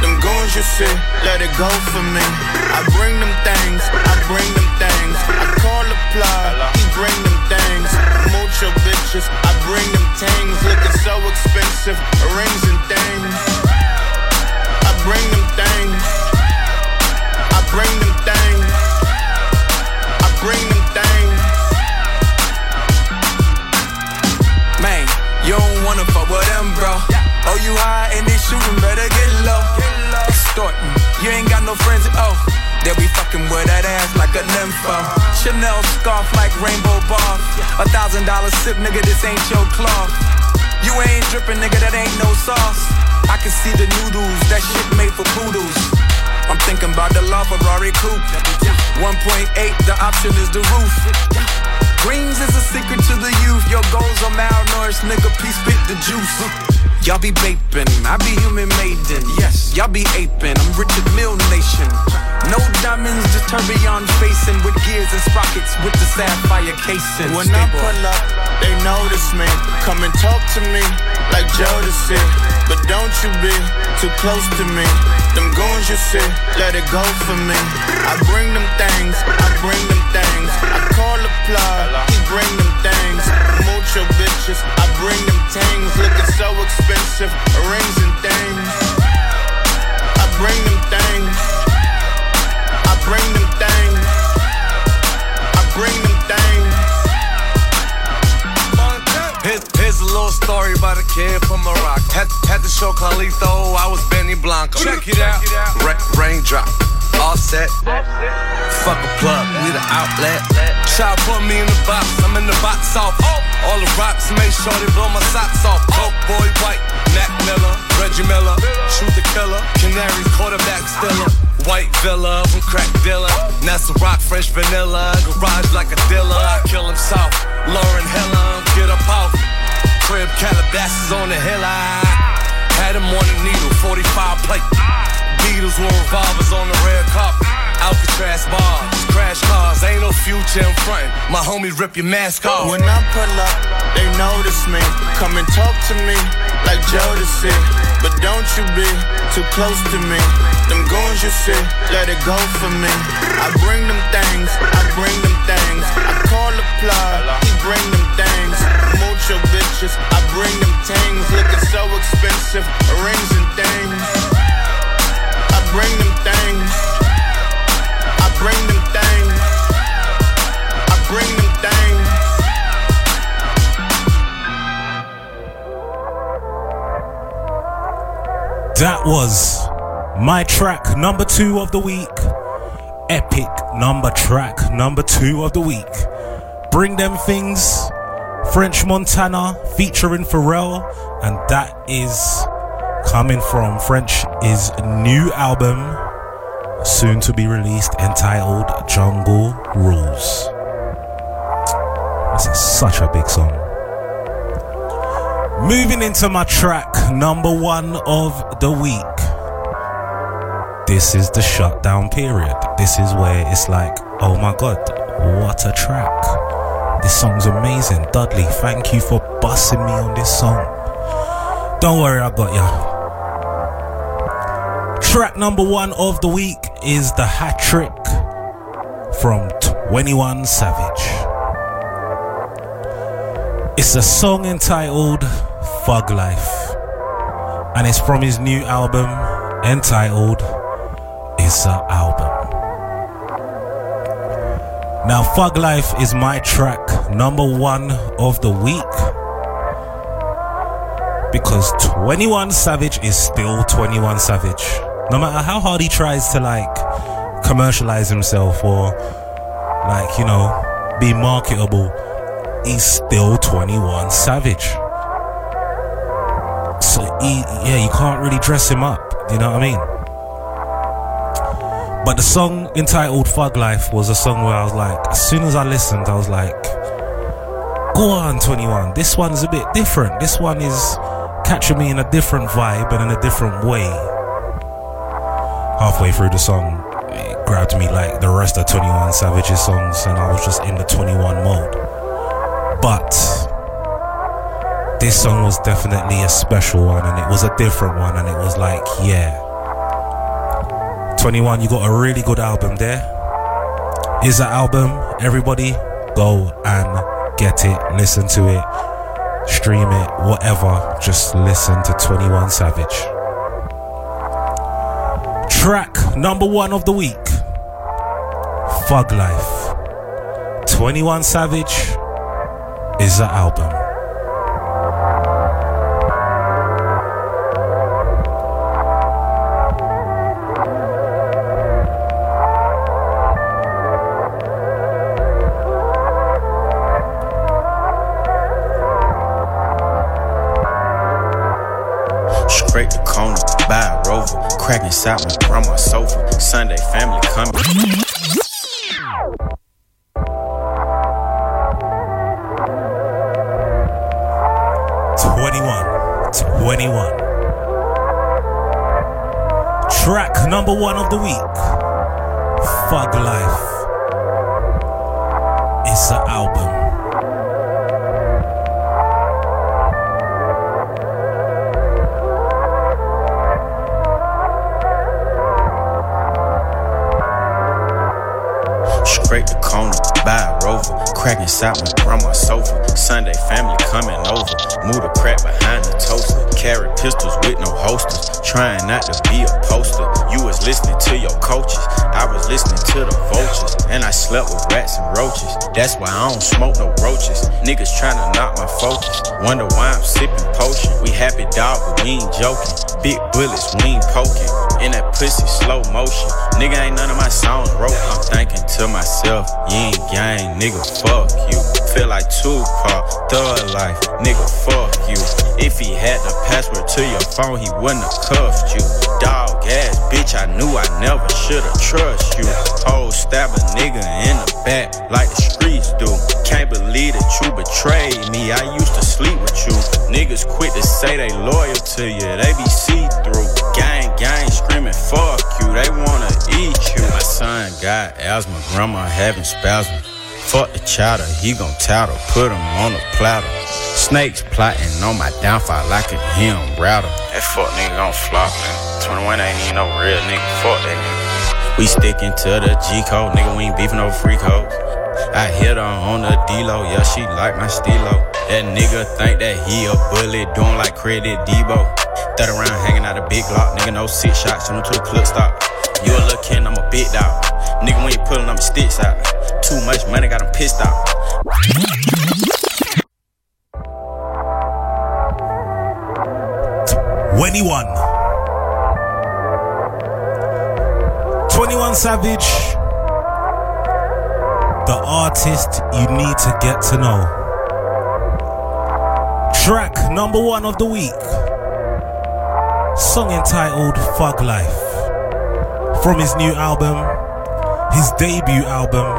Them goons you see, let it go for me. I bring them things, I bring them things. I call the plug, he bring them things. Mucho bitches, I bring them things. Looking so expensive, rings and things. I bring them things. I bring them things. I bring them things. Man, you don't wanna fuck with them, bro. Oh, you high and they shooting, better get low. Extorting, you ain't got no friends, oh. They be fucking with that ass like a nympho. Chanel scarf like rainbow bar. A thousand dollar sip, nigga, this ain't your cloth. You ain't dripping, nigga, that ain't no sauce. I can see the noodles, that shit made for poodles. I'm thinking about the LaFerrari coupe. 1.8, the option is the roof. Greens is a secret to the youth. Your goals are malnourished, nigga. Please spit the juice. Y'all be vaping, I be human maiden. Yes, y'all be aping. I'm Richard Mille Nation. No diamonds, just tourbillon facing with gears and sprockets with the sapphire casing. When I pull up, they notice me. Come and talk to me like Jodeci. But don't you be too close to me. Them goons you see, let it go for me. I bring them things, I bring them things. I call the plug, he bring them things. Mucho bitches, I bring them things. Looking so expensive, rings and things. I bring them things. I bring them things. I bring them things. Here's, here's a little story about a kid from Morocco. Had, had to show Carlito I was Benny Blanco. Check it out. Ra- raindrop, offset. Fuck a plug, we the outlet. Try put me in the box, I'm in the box off. All the rocks make sure they blow my socks off. Coke boy white, Mac Miller, Reggie Miller, shoot the killer, Canaries quarterback stiller. White villa from crack dealer. That's a rock, fresh vanilla. Garage like a dealer. I kill him soft. Lauren Hiller, get up off. Crib Calabasas on the hill. I had him on the needle, 45 plate. Beatles with revolvers on the red carpet. Alcatraz bars, crash cars, ain't no future in front. My homies rip your mask off. When I pull up, they notice me. Come and talk to me like Jodeci. But don't you be too close to me. Them goons you see, let it go for me. I bring them things, I bring them things. I my track number two of the week. Epic number track number two of the week. Bring them things. French Montana featuring Pharrell, and that is coming from French is new album soon to be released entitled Jungle Rules. This is such a big song. Moving into my track number one of the week. This is the shutdown period. This is where it's like, oh my god, what a track. This song's amazing. Dudley, thank you for bussing me on this song. Don't worry, I got ya. Track number one of the week is the hat trick from 21 Savage. It's a song entitled Fug Life, and it's from his new album entitled Issa Album. Now, Fug Life is my track number one of the week because 21 Savage is still 21 Savage. No matter how hard he tries to like commercialize himself or like, you know, be marketable, he's still 21 Savage. So he, yeah, you can't really dress him up. You know what I mean? But the song entitled Fug Life was a song where I was like, as soon as I listened, I was like, go on, 21. This one's a bit different. This one is catching me in a different vibe and in a different way. Halfway through the song, it grabbed me like the rest of 21 Savage's songs, and I was just in the 21 mode. But this song was definitely a special one, and it was a different one, and it was like, yeah. 21, you got a really good album there. Is that album? Everybody go and get it, listen to it, stream it, whatever. Just listen to 21 Savage. Track number one of the week Fug Life. 21 Savage is the album. Cracking sap my grandma's sofa. Sunday family coming. Twenty-one, twenty-one. Track number one of the week. Cracking sap my grandma's sofa. Sunday family coming over. Move the crack behind the toaster. Carry pistols with no holsters. Trying not to be a poster. You was listening to your coaches. I was listening to the vultures. And I slept with rats and roaches. That's why I don't smoke no roaches. Niggas trying to knock my focus. Wonder why I'm sipping potion. We happy dog, but we ain't joking. Big bullets, we ain't poking. In that pussy, slow motion. Nigga ain't none of my songs wrote. I'm thinking to myself, you ain't gang, nigga, fuck you. Feel like Tupac, thug life, nigga, fuck you. If he had the password to your phone, he wouldn't have cuffed you. Dog ass bitch, I knew I never should've trust you. Whole stab a nigga in the back like the streets do. Can't believe that you betrayed me. I used to sleep with you. Niggas quit to say they loyal to you. They be see through. Gang, gang, screaming fuck you. They wanna eat you. My son got asthma, grandma having spasms. Fuck the chowder, he gon' tattle, put him on the platter. Snakes plotting on my downfall like a him router. That fuck nigga gon' flop, man. 21 ain't even no real nigga. Fuck that nigga. We sticking to the G code, nigga. We ain't beefing no free codes. I hit her on the D-Lo, yeah, she like my stilo. That nigga think that he a bully, doing like credit Debo. That around hanging out a big lock, nigga, no six shots, send him to the clip stop. You a little kid, I'm a big dog. Nigga, when you pulling them sticks out. Too much money, got him pissed off. 21. 21 Savage. The artist you need to get to know. Track number one of the week. Song entitled Fug Life. From his new album, his debut album,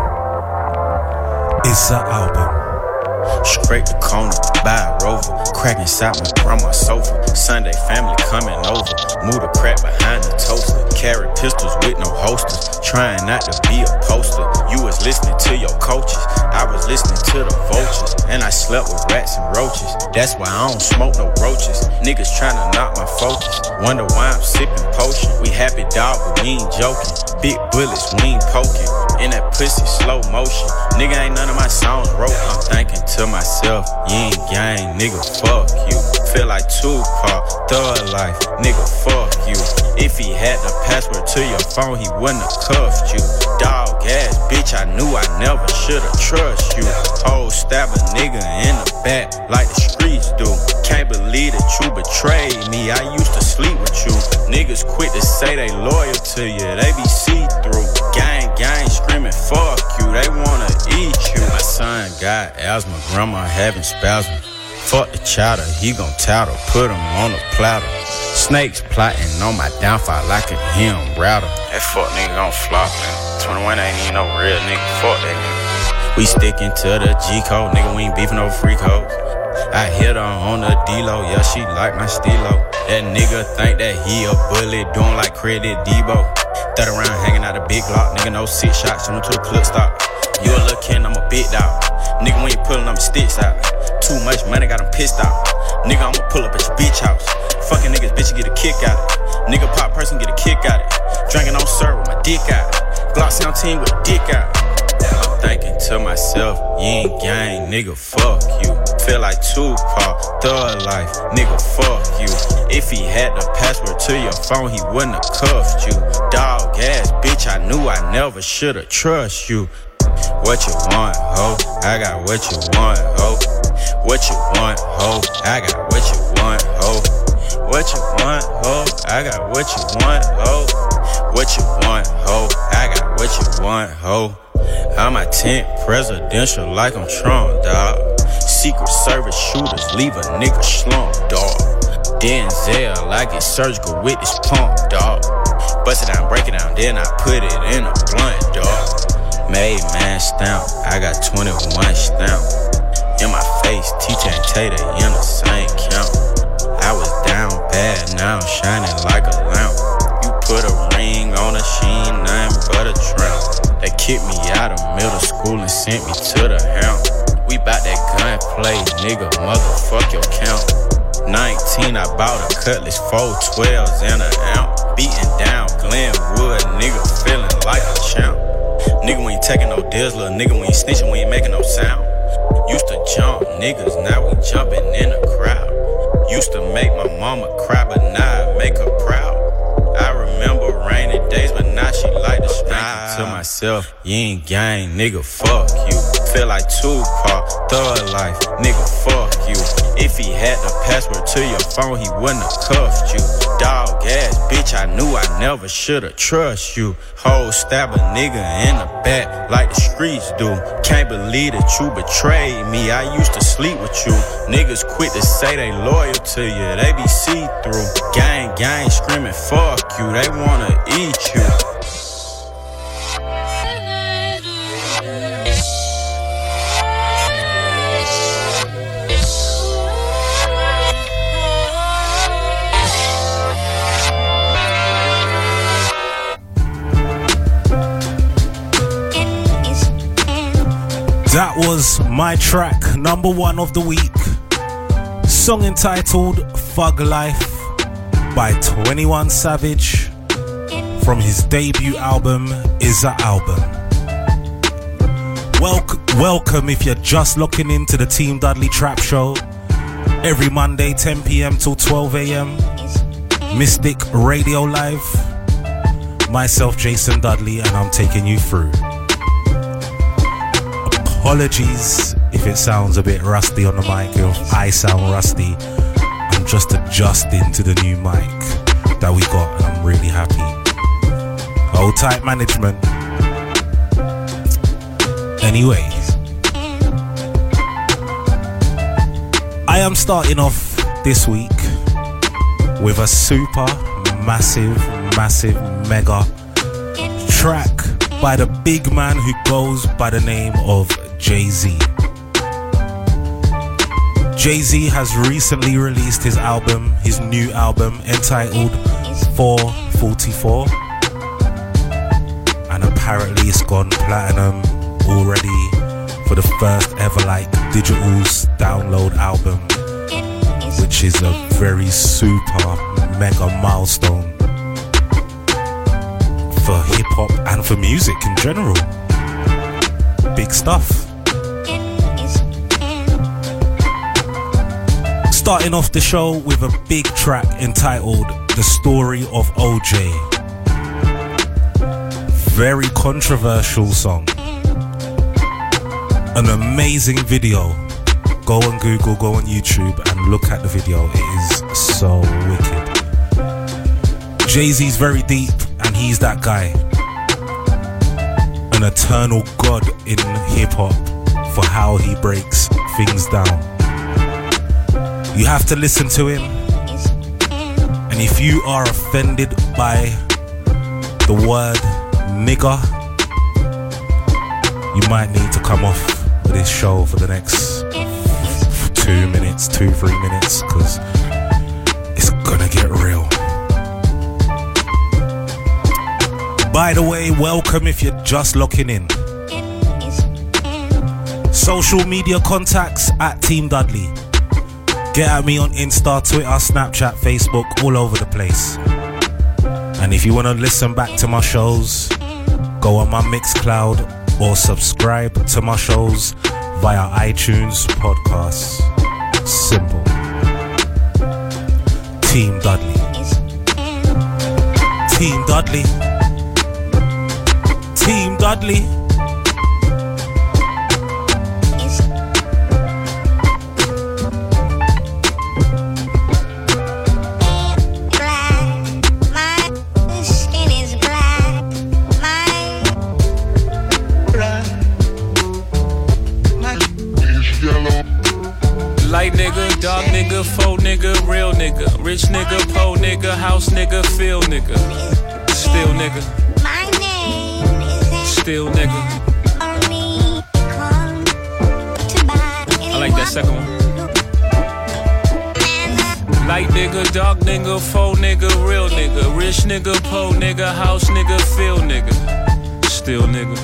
Issa album. Straight to corner, buy a rover. Cracking sap my sofa. Sunday family coming over. Move the crack behind the toaster. Carry pistols with no holsters. Trying not to be a poster. You was listening to your coaches. I was listening to the vultures. And I slept with rats and roaches. That's why I don't smoke no roaches. Niggas trying to knock my focus. Wonder why I'm sipping potion. We happy dog, but we ain't joking. Big bullets, we ain't poking. In that pussy, slow motion. Nigga ain't none of my songs wrote. I'm thinking to myself, you ain't gang, nigga, fuck you. Feel like Tupac, thug life, nigga, fuck you. If he had the password to your phone, he wouldn't have cuffed you. Dog ass bitch, I knew I never should've trust you. Whole stab a nigga in the back like the streets do. Can't believe that you betrayed me. I used to sleep with you. Niggas quit to say they loyal to you. They be see through. Gang, gang, screaming fuck you. They wanna eat you. My son got asthma, grandma having spasms. Fuck the chowder, he gon' tattle, put him on the platter. Snakes plotting on my downfall like a him router. That fuck nigga gon' flop, man. 21 ain't even no real nigga. Fuck that nigga. We stickin' to the G code, nigga. We ain't beefin' over free codes. I hit her on the D-Lo, yeah, she like my stilo. That nigga think that he a bully, doing like credit Debo. That around hanging out a big lock, nigga, no six shots, send him to the clip stop. You a little kid, I'm a big dog. Nigga, when you pulling them sticks out. Too much money, got him pissed off. Nigga, I'ma pull up at your bitch house. Fucking niggas, bitch, you get a kick out it. Nigga, pop person, get a kick out it. Drinking on syrup with my dick out. Glock 17 with a dick out. I'm thinking to myself, you ain't gang, nigga, fuck you. Feel like Tupac, thug life, nigga, fuck you. If he had the password to your phone, he wouldn't have cuffed you. Dog ass bitch, I knew I never should've trust you. What you want, ho? I got what you want, ho. What you want, ho? I got what you want, ho. What you want, ho? I got what you want, ho. What you want, ho? I got what you want, ho. I'm a 10th presidential like I'm Trump, dog. Secret Service shooters leave a nigga slump, dog. Denzel, I get surgical with this pump, dog. Bust it down, break it down, then I put it in a blunt, dog. Made man stamp, I got 21 stamp. In my face, and Tater in the same count. I was down bad, now I'm shining like a lamp. You put a ring on a sheen, nothing but a tramp. They kicked me out of middle school and sent me to the hound. We bout that gunplay, nigga, motherfuck your count. 19, I bought a cutlass, four 12s and an ounce. Beating down Glenwood, nigga, feeling like a champ. Nigga, we ain't taking no deals, little nigga, we ain't snitching, we ain't making no sound. Used to jump niggas, now we jumping in a crowd. Used to make my mama cry, but now I make her proud. I remember rainy days, but now she like to smile. To myself, you ain't gang, nigga, fuck you. Feel like Tupac, thug life, nigga, fuck you. If he had the password to your phone, he wouldn't have cuffed you. Dog ass bitch, I knew I never should've trust you. Whole stab a nigga in the back like the streets do. Can't believe that you betrayed me. I used to sleep with you. Niggas quit to say they loyal to you. They be see through. Gang, gang screaming, fuck you. They wanna eat you. That was my track, number one of the week. Song entitled Fug Life by 21 Savage from his debut album, Issa Album. Welc- welcome if you're just looking into the Team Dudley Trap Show every Monday, 10 p.m. till 12 a.m. Mystic Radio Live. Myself, Jason Dudley, and I'm taking you through. Apologies if it sounds a bit rusty on the mic, if I sound rusty. I'm just adjusting to the new mic that we got, and I'm really happy. Hold tight management. Anyway, I am starting off this week with a super massive, massive, mega track by the big man who goes by the name of Jay Z. Jay Z has recently released his album, his new album entitled 444, and apparently it's gone platinum already for the first ever like digital download album, which is a very super mega milestone for hip hop and for music in general. Big stuff. Starting off the show with a big track entitled The Story of OJ. Very controversial song. An amazing video. Go on Google, go on YouTube, and look at the video. It is so wicked. Jay Z's very deep, and he's that guy. An eternal god in hip hop for how he breaks things down. You have to listen to him, and if you are offended by the word nigger, you might need to come off of this show for the next two minutes, two, three minutes, because it's gonna get real. By the way, welcome if you're just locking in. Social media contacts at Team Dudley. Get at me on Insta, Twitter, Snapchat, Facebook, all over the place. And if you want to listen back to my shows, go on my Mixcloud or subscribe to my shows via iTunes podcasts. Simple. Team Dudley. Team Dudley. Team Dudley. Real nigga, rich nigga, po nigga, house nigga, feel nigga. Still nigga. Still nigga. I like that second one. Light nigga, dark nigga, faux nigga, real nigga, rich nigga, po nigga, house nigga, feel nigga. Still nigga.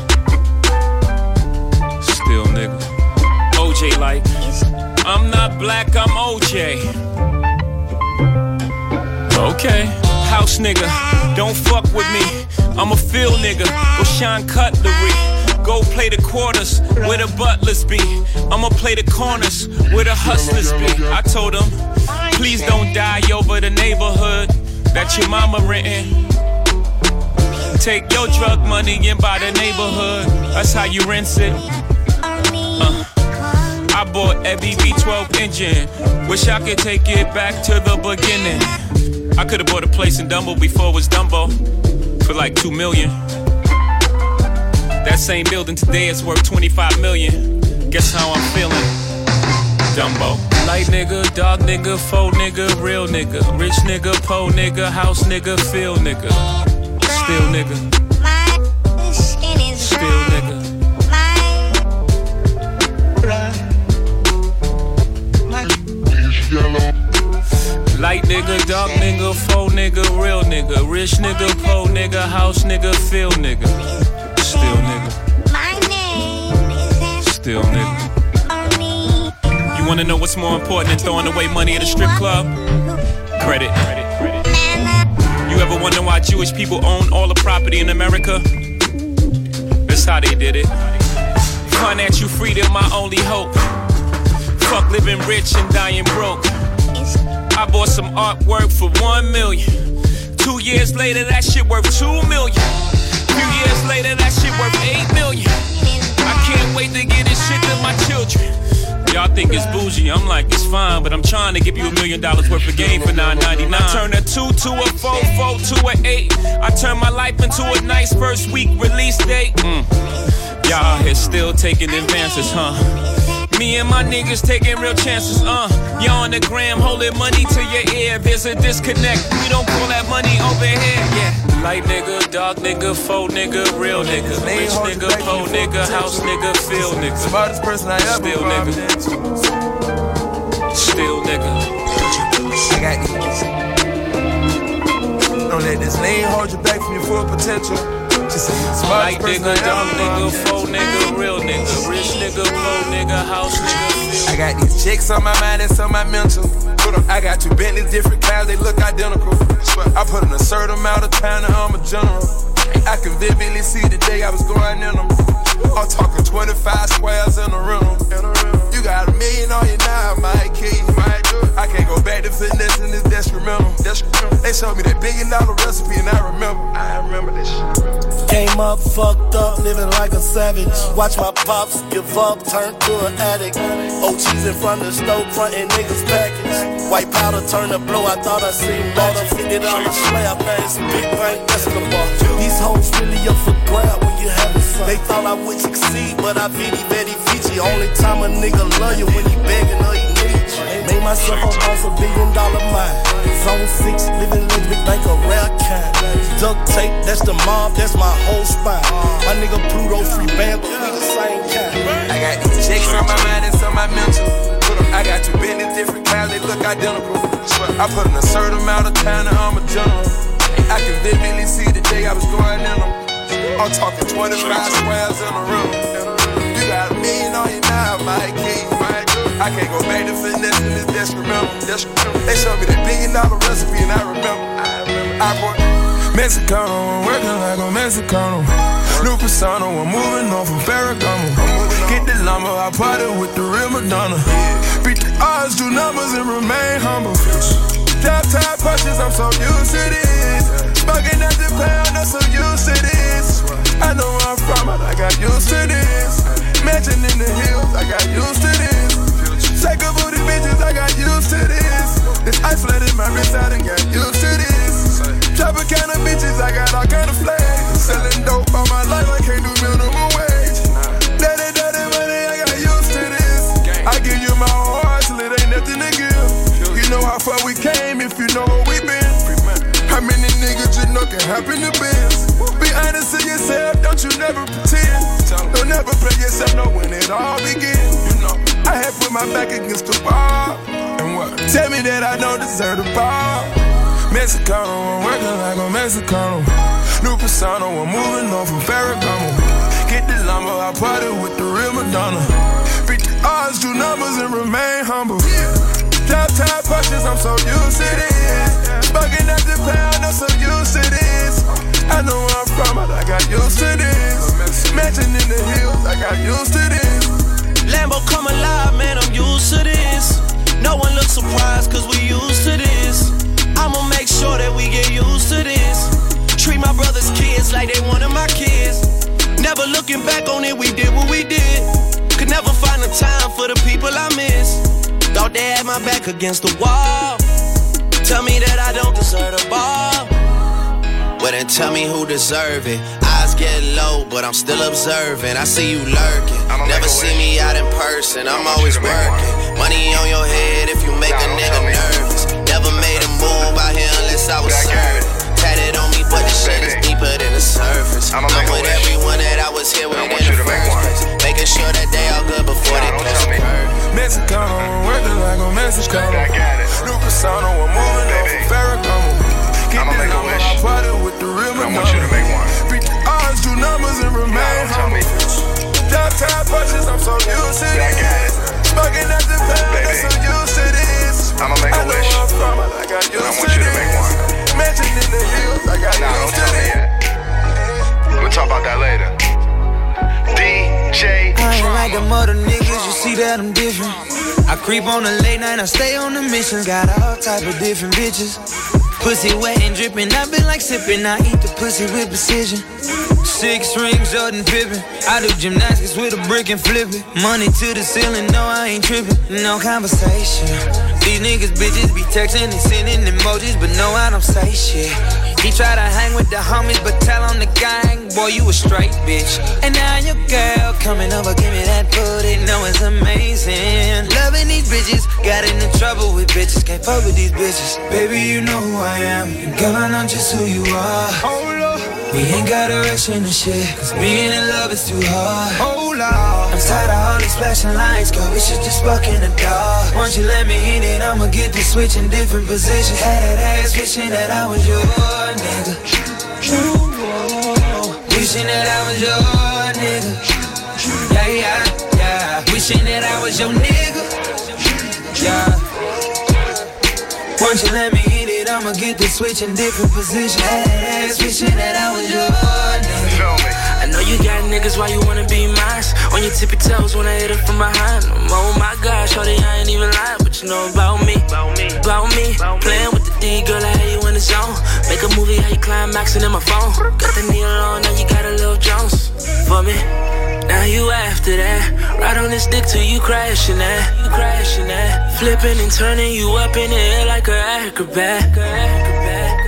Still nigga. OJ like, I'm not black, I'm OJ. Okay, house nigga, don't fuck with me. I'm a feel nigga, go shine cutlery. Go play the quarters where the butlers be. I'ma play the corners where the hustlers be. I told them, please don't die over the neighborhood that your mama renting. Take your drug money and buy the neighborhood. That's how you rinse it. Uh, I bought a BB12 engine. Wish I could take it back to the beginning. I could have bought a place in Dumbo before it was Dumbo for like two million. That same building today is worth 25 million. Guess how I'm feeling? Dumbo. Light nigga, dark nigga, faux nigga, real nigga, rich nigga, po nigga, house nigga, feel nigga, still nigga, Light nigga, dark nigga, faux nigga, real nigga, rich nigga, poor nigga, house nigga, feel nigga, still nigga, My name is still nigga. You wanna know what's more important than throwing away money at a strip club? Credit. You ever wonder why Jewish people own all the property in America? That's how they did it. Financial freedom, my only hope. Fuck living rich and dying broke. I bought some artwork for one million. Two years later, that shit worth two million. Few years later, that shit worth eight million. I can't wait to get this shit to my children. Y'all think it's bougie, I'm like, it's fine, but I'm trying to give you a million dollars worth of game for 9.99. I turn a two to a four, four to an eight. I turn my life into a nice first week release date. Mm. Y'all out still taking advances, huh? Me and my niggas taking real chances, uh. Y'all on the gram holding money to your ear. There's a disconnect. We don't call that money over here, yeah. Light nigga, dark nigga, faux nigga, real nigga, rich nigga, po nigga, house nigga, feel nigga. Smartest person I ever Still nigga. Still nigga. I got these. Don't let this lane hold you back from your full potential. Just say the Light smartest person nigga, ever nigga, faux nigga, real nigga, rich nigga, po nigga, house nigga, I got these chicks on my mind and some my mental. I got two Bentleys, different cars, they look identical. I put in a certain amount of time and I'm a general. I can vividly see the day I was going in them. I'm talking 25 squares in a room. You got a million on you now, my key. I can't go back to fitness in this detrimental. They showed me that billion dollar recipe and I remember. I remember this shit. Came up, fucked up, living like a savage. Watch my pops give up, turn to an addict. OGs in front of the stove, frontin' niggas package. White powder turn to blue, I thought I seen bought a $50 slab, man, it's a big bank basketball. These hoes really up for grab when you have it. They thought I would succeed, but I vidi vidi vici. Only time a nigga love you when he begging or he need. Made myself a boss, a billion dollar mind. Zone six, living little big bank, a rare kind. Duct tape, that's the mob, that's my whole spine. My nigga Pluto free band, but we the same kind. I got these chicks on my mind and some my mental. I got two Bentleys, different cars, they look identical. I put in a certain amount of time and I'm a general. I can vividly see the day I was going in them. I'm talking 25 squares in a room. You got a million on you now, my key. I can't go back to finesse in this detrimental. They showed me that billion dollar recipe and I remember. I remember. Bought Mexicano, I'm working like a Mexicano. New persona, I'm moving on from Ferragamo. Get the llama, I party with the real Madonna. Beat the odds, do numbers, and remain humble. Drop top punches, I'm so used to this. Smoking at the pound, I'm so used to this. I know where I'm from, but I got used to this. Mansion in the hills, I got used to this. A booty bitches, I got used to this. This flooded my wrist, I done got used to this. Drop kind of bitches, I got all kind of flags. Selling dope all my life, I can't do minimum wage. Daddy, daddy, money, I got used to this. I give you my whole heart till it ain't nothing to give. You know how far we came if you know where we been. How many niggas you know fucking happen to biz. Be honest to yourself, don't you never pretend. Don't never play yourself, know when it all begins. I had put my back against the wall. And what? Tell me that I don't deserve the ball. Mexicano, I'm working like a Mexicano. New persona, I'm moving on from Ferragamo. Get the lumber, I party with the real Madonna. Beat the odds, do numbers, and remain humble. Top top punches, I'm so used to this. Bugging at the pound, I'm so used to this. I know where I'm from, but I got used to this. Mansion in the hills, I got used to this. Lambo come alive, man, I'm used to this. No one looks surprised, cause we used to this. I'ma make sure that we get used to this. Treat my brother's kids like they one of my kids. Never looking back on it, we did what we did. Could never find the time for the people I miss. Thought they had my back against the wall. Tell me that I don't deserve the ball. Well, then tell me who deserve it. Eyes get low, but I'm still observing. I see you lurking. Never see me out in person. I'm always working. Money on your head if you make a nigga nervous. Never made a move out here unless I was certain. Tatted on me, but the shit is deeper than the surface. I'm with everyone that I was here with in the first place. Making sure that they all good before they close the curtain. Mexicano, I'm working like a Mexicano. New persona, I'm moving on from Ferragamo. Get the number, I party with the real Madonna. Beat the odds, do numbers, and remain humble. Top top punches, I'm so used to this. Bugging at the pound, I'm so used to this. I'ma make a I know wish. I'm from, but I got And I want to you to make one. Mansion in the hills, I got Nah, don't to tell me this. yet. We'll talk about that later. DJ I ain't like them other niggas, you see that I'm different. I creep on the late night, I stay on the mission. Got all type of different bitches. Pussy wet and dripping, I been like sipping. I eat the pussy with precision. Six rings, Jordan Pippen. I do gymnastics with a brick and flip it. Money to the ceiling, no, I ain't tripping. No conversation. These niggas bitches be texting and sending emojis, but no, I don't say shit. He try to hang with the homies, but tell on the gang, boy, you a straight bitch. And now your girl coming over, give me that booty, know it's amazing. Loving these bitches, got into trouble with bitches, can't fuck with these bitches. Baby, you know who I am, girl, I know just who you are. We ain't got a rush in the shit, cause being in love is too hard. Oh, Hold up. I'm tired of all these flashing lights, girl, we should just walk in the dark. Once you let me in it, I'ma get to switch in different positions. Had that ass wishing that I was your nigga. Wishing that I was your nigga. Yeah, yeah, yeah. Wishing that I was your nigga. Yeah. Once you let me in I'ma get to switch in different positions. Ass wishing that I was your nigga. I know you got niggas why you wanna be mine. On your tippy toes when I hit it from behind. Oh my gosh, shorty, I ain't even lying. But you know about me, about me, about me. Playing with the D, girl, I had you in the zone. Make a movie, how you climaxing in my phone. Got the needle on, Ride on this dick till you crashing that. You crashing that. Flipping and turning you up in the air like a acrobat.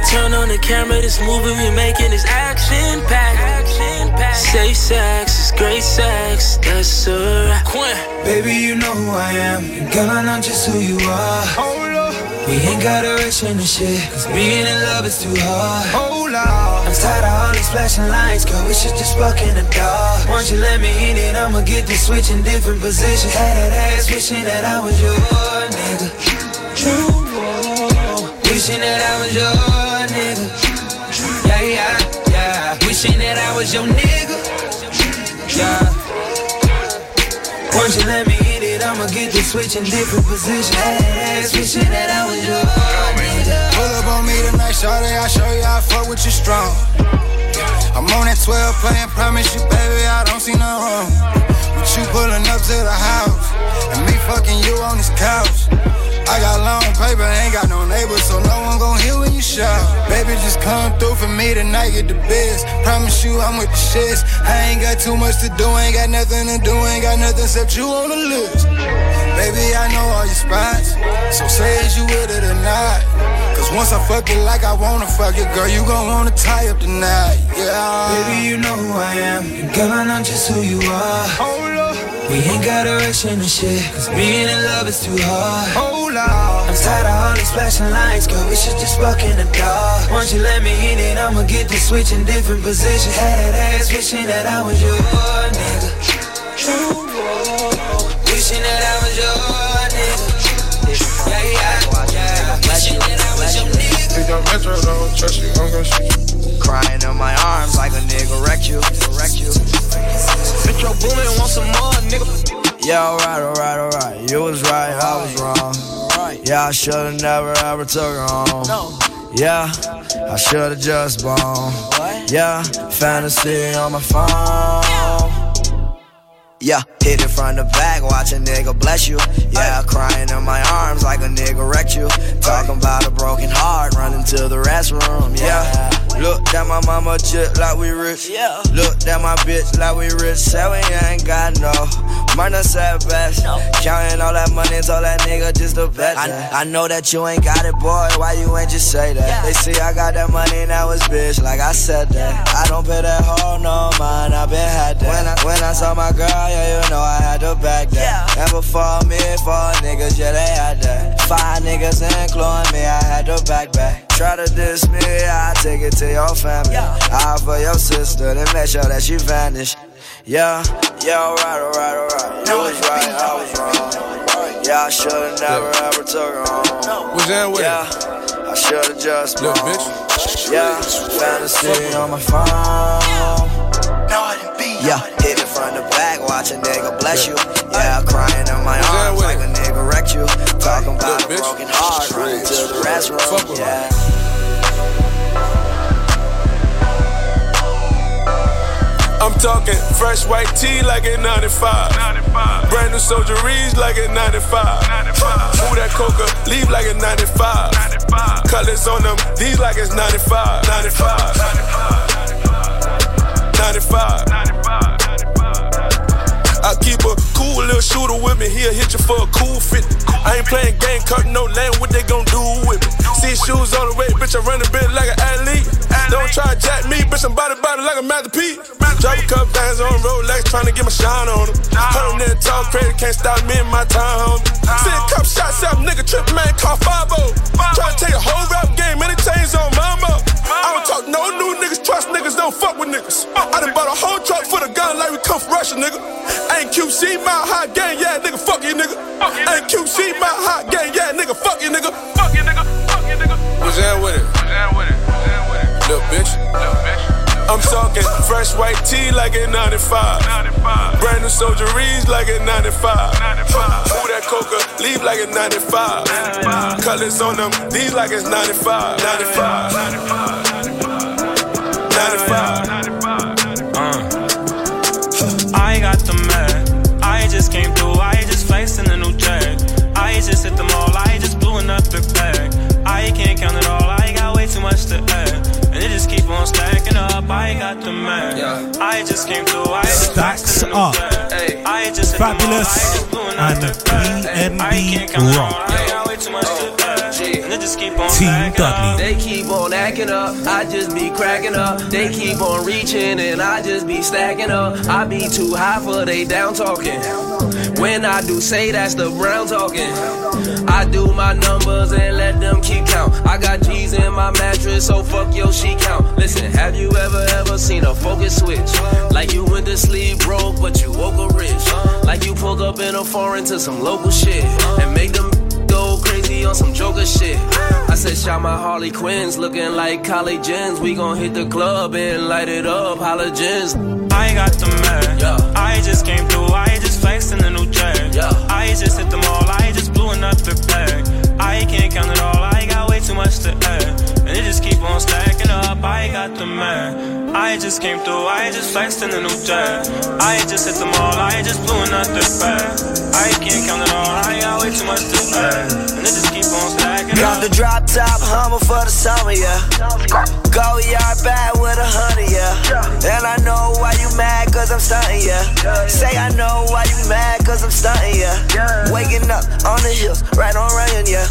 Turn on the camera, this movie we making is action packed. Safe sex is great sex, that's a wrap. Baby, you know who I am. And girl, I know just who you are. We ain't got a rush in the shit. Cause being in love is too hard. Oh, Hold up. I'm tired of all these flashing lights, girl. We should just walk in the dark. Once you let me in it, I'ma get to switch in different positions. Had that ass wishing that I was your nigga. Ooh, wishing that I was your nigga. Yeah, yeah, yeah. Wishing that I was your nigga. Yeah. Once you let me hit it, I'ma get to switch in different positions. Hey, wishing that I was your. Pull up on me tonight, shawty, I show you I fuck with you strong. I'm on that 12 playing, promise you, baby, I don't see no harm. With you pulling up to the house, and me fucking you on this couch. I got long paper, ain't got no neighbors, so no one gon' hear when you shout. Baby, just come through for me tonight, get the best. Promise you I'm with the shits. I ain't got too much to do, ain't got nothing to do, ain't got nothing except you on the list. Baby, I know all your spots, so say is you with it or not. Cause once I fuck it like I wanna fuck it, girl, you gon' wanna tie up tonight, yeah. Baby, you know who I am. Girl, I know just who you are. We ain't got a rush in the shit. Cause being in love is too hard. moolah. I'm tired of all these flashing lights, girl. We should just fuck in the dark. Once you let me in it, I'ma get to switch in different positions. Had that ass wishing that I was your nigga. Wishing that I was your your nigga. Think I'm metro, don't trust you, I'm gonna shoot you. Crying in my arms like a nigga wrecked you, wrecked you. Metro Boomin, want some more, nigga. Yeah, alright, alright, alright. You was right, I was wrong. Yeah, I should've never ever took her home. Yeah, I should've just blown. Yeah, fantasy on my phone. Yeah, hit it from the back, watch a nigga bless you. Yeah, crying in my arms like a nigga wrecked you. Talking about a broken heart, running to the restroom. Yeah, look at my mama chip like we rich. Yeah, look at my bitch like we rich. Say we ain't got no money, said best. Counting all that money, told that nigga just to bet. I, I know that you ain't got it, boy. Why you ain't just say that? They see I got that money, now it's bitch. Like I said that. I don't pay that hoe no mind. I been had that. When I when I saw my girl, yeah, you know I had to back that. And before me, four niggas, yeah, they had that. Five niggas including me, I had to back back. Try to diss me, I take it to your family. I for your sister, then make sure that she vanish. Yeah, yeah, alright, alright, alright. You was right, I was wrong. Yeah, I should've never ever took her home. What's that with Yeah, I should've just Little blown. bitch. Yeah, fantasy on my phone. Yeah, hit it from the back, watch a nigga bless you. Yeah, crying in my arms like a nigga wrecked you. Talking about a broken heart, running to the restroom. Yeah. I'm talking fresh white tee like a 95. Brand new soldieries like a 95. Move that coca, leave like a 95. Colors on them, these like it's '95. '95. 95. 95. 95. I keep a cool little shooter with me, he'll hit you for a cool 50. I ain't playing game, cutting no lane, what they gon' do with me? See shoes on the way, bitch, I run a bit like an athlete. Don't try to jack me, bitch, I'm body body like a Master P. Drop a couple bands on Rolex, trying to get my shine on them. Hundred there, talk crazy, can't stop me in my time, homie. See a couple shots out, nigga, trip man, call 5 Try to take a whole rap game, many chains on my mama. I don't talk no new niggas, trust niggas, don't fuck with niggas. I done bought a whole truck for the gun like we come from Russia, nigga. Ain't QC my hot gang, yeah, nigga, fuck you, nigga. Ain't QC my hot gang, yeah, nigga, fuck you, nigga. Fuck you, nigga, fuck you, nigga. What's that with it? What's that with it? What's that with it? Little bitch. Little bitch. I'm talking fresh white tee like a 95. 95. Brand new soldieries like a 95. 95. Move that coca, leave like a 95. 95. Colors on them, these like it's 95. 95. 95. 95. I got the mad. I just came through. I just flexed in a new jag. I just hit the mall. I just blew another bag. I can't count it all. I got way too much to add. And it just keep on stacking up. I got the mad. I just came through. I just Stacks up. I just hit Fabolous the mall. and PNB Rock. I got way too much to oh. Add. And it just keep on Team stacking. Dudley. They keep on acting up, I just be cracking up. They keep on reaching and I just be stacking up. I be too high for they down talking. When I do say that's the brown talking. I do my numbers and let them keep count. I got G's in my mattress, so fuck your sheet count. Listen, have you ever ever seen a focus switch? Like you went to sleep broke, but you woke up rich. Like you pulled up in a foreign to some local shit and make them on some joker shit. I said, shot my Harley Quinns looking like Kylie Jenns. We gon' hit the club and light it up, halogens. I got the mad. I just came through. I just flexed in the new jag. I just hit the mall. I just blew another bag. I can't count it all. I got way too much to add. And it just keep on stacking up. I got the man. I just came through. I just flexed in a new jag. I just hit the mall. I just blew another bag. I can't count it all. I got way too much to add. And it just keep Got the drop top Hummer for the summer, yeah. Go yard bad with a honey, yeah. And I know why you mad, cause I'm stunting, yeah. Say I know why you mad, cause I'm stunting, yeah. Waking up on the hills, right on Ryan, yeah.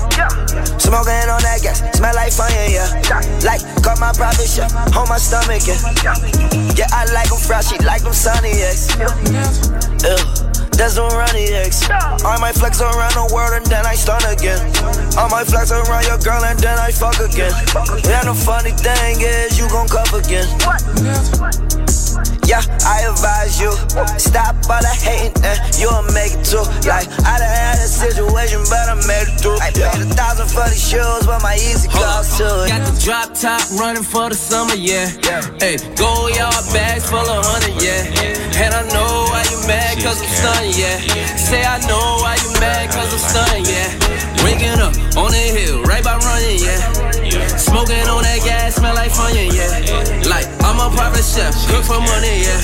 Smoking on that gas, smell like fire, yeah. Like, got my private chef on my stomach, yeah. Yeah, I like them fresh, like them sunny, yeah. Ew. That's the runny X. I might flex around the world and then I stun again. I might flex around your girl and then I fuck again. And the funny thing is, you gon' cuff again. Yeah, I advise you. Stop all the hating and you'll make it too. Like, I done had a situation, but I made it through. I paid a thousand for these shoes, but my easy cost too. Got the drop top running for the summer, yeah. Hey, go yard bags full of hundred, yeah. And I know why you mad, cause I'm stunning, yeah. Say I know why you mad, cause I'm stunning, yeah. Waking up on the hill, right by running, yeah. Smoking on that gas, smell like funyun, yeah. Like, I'm a private chef, cook for money, yeah.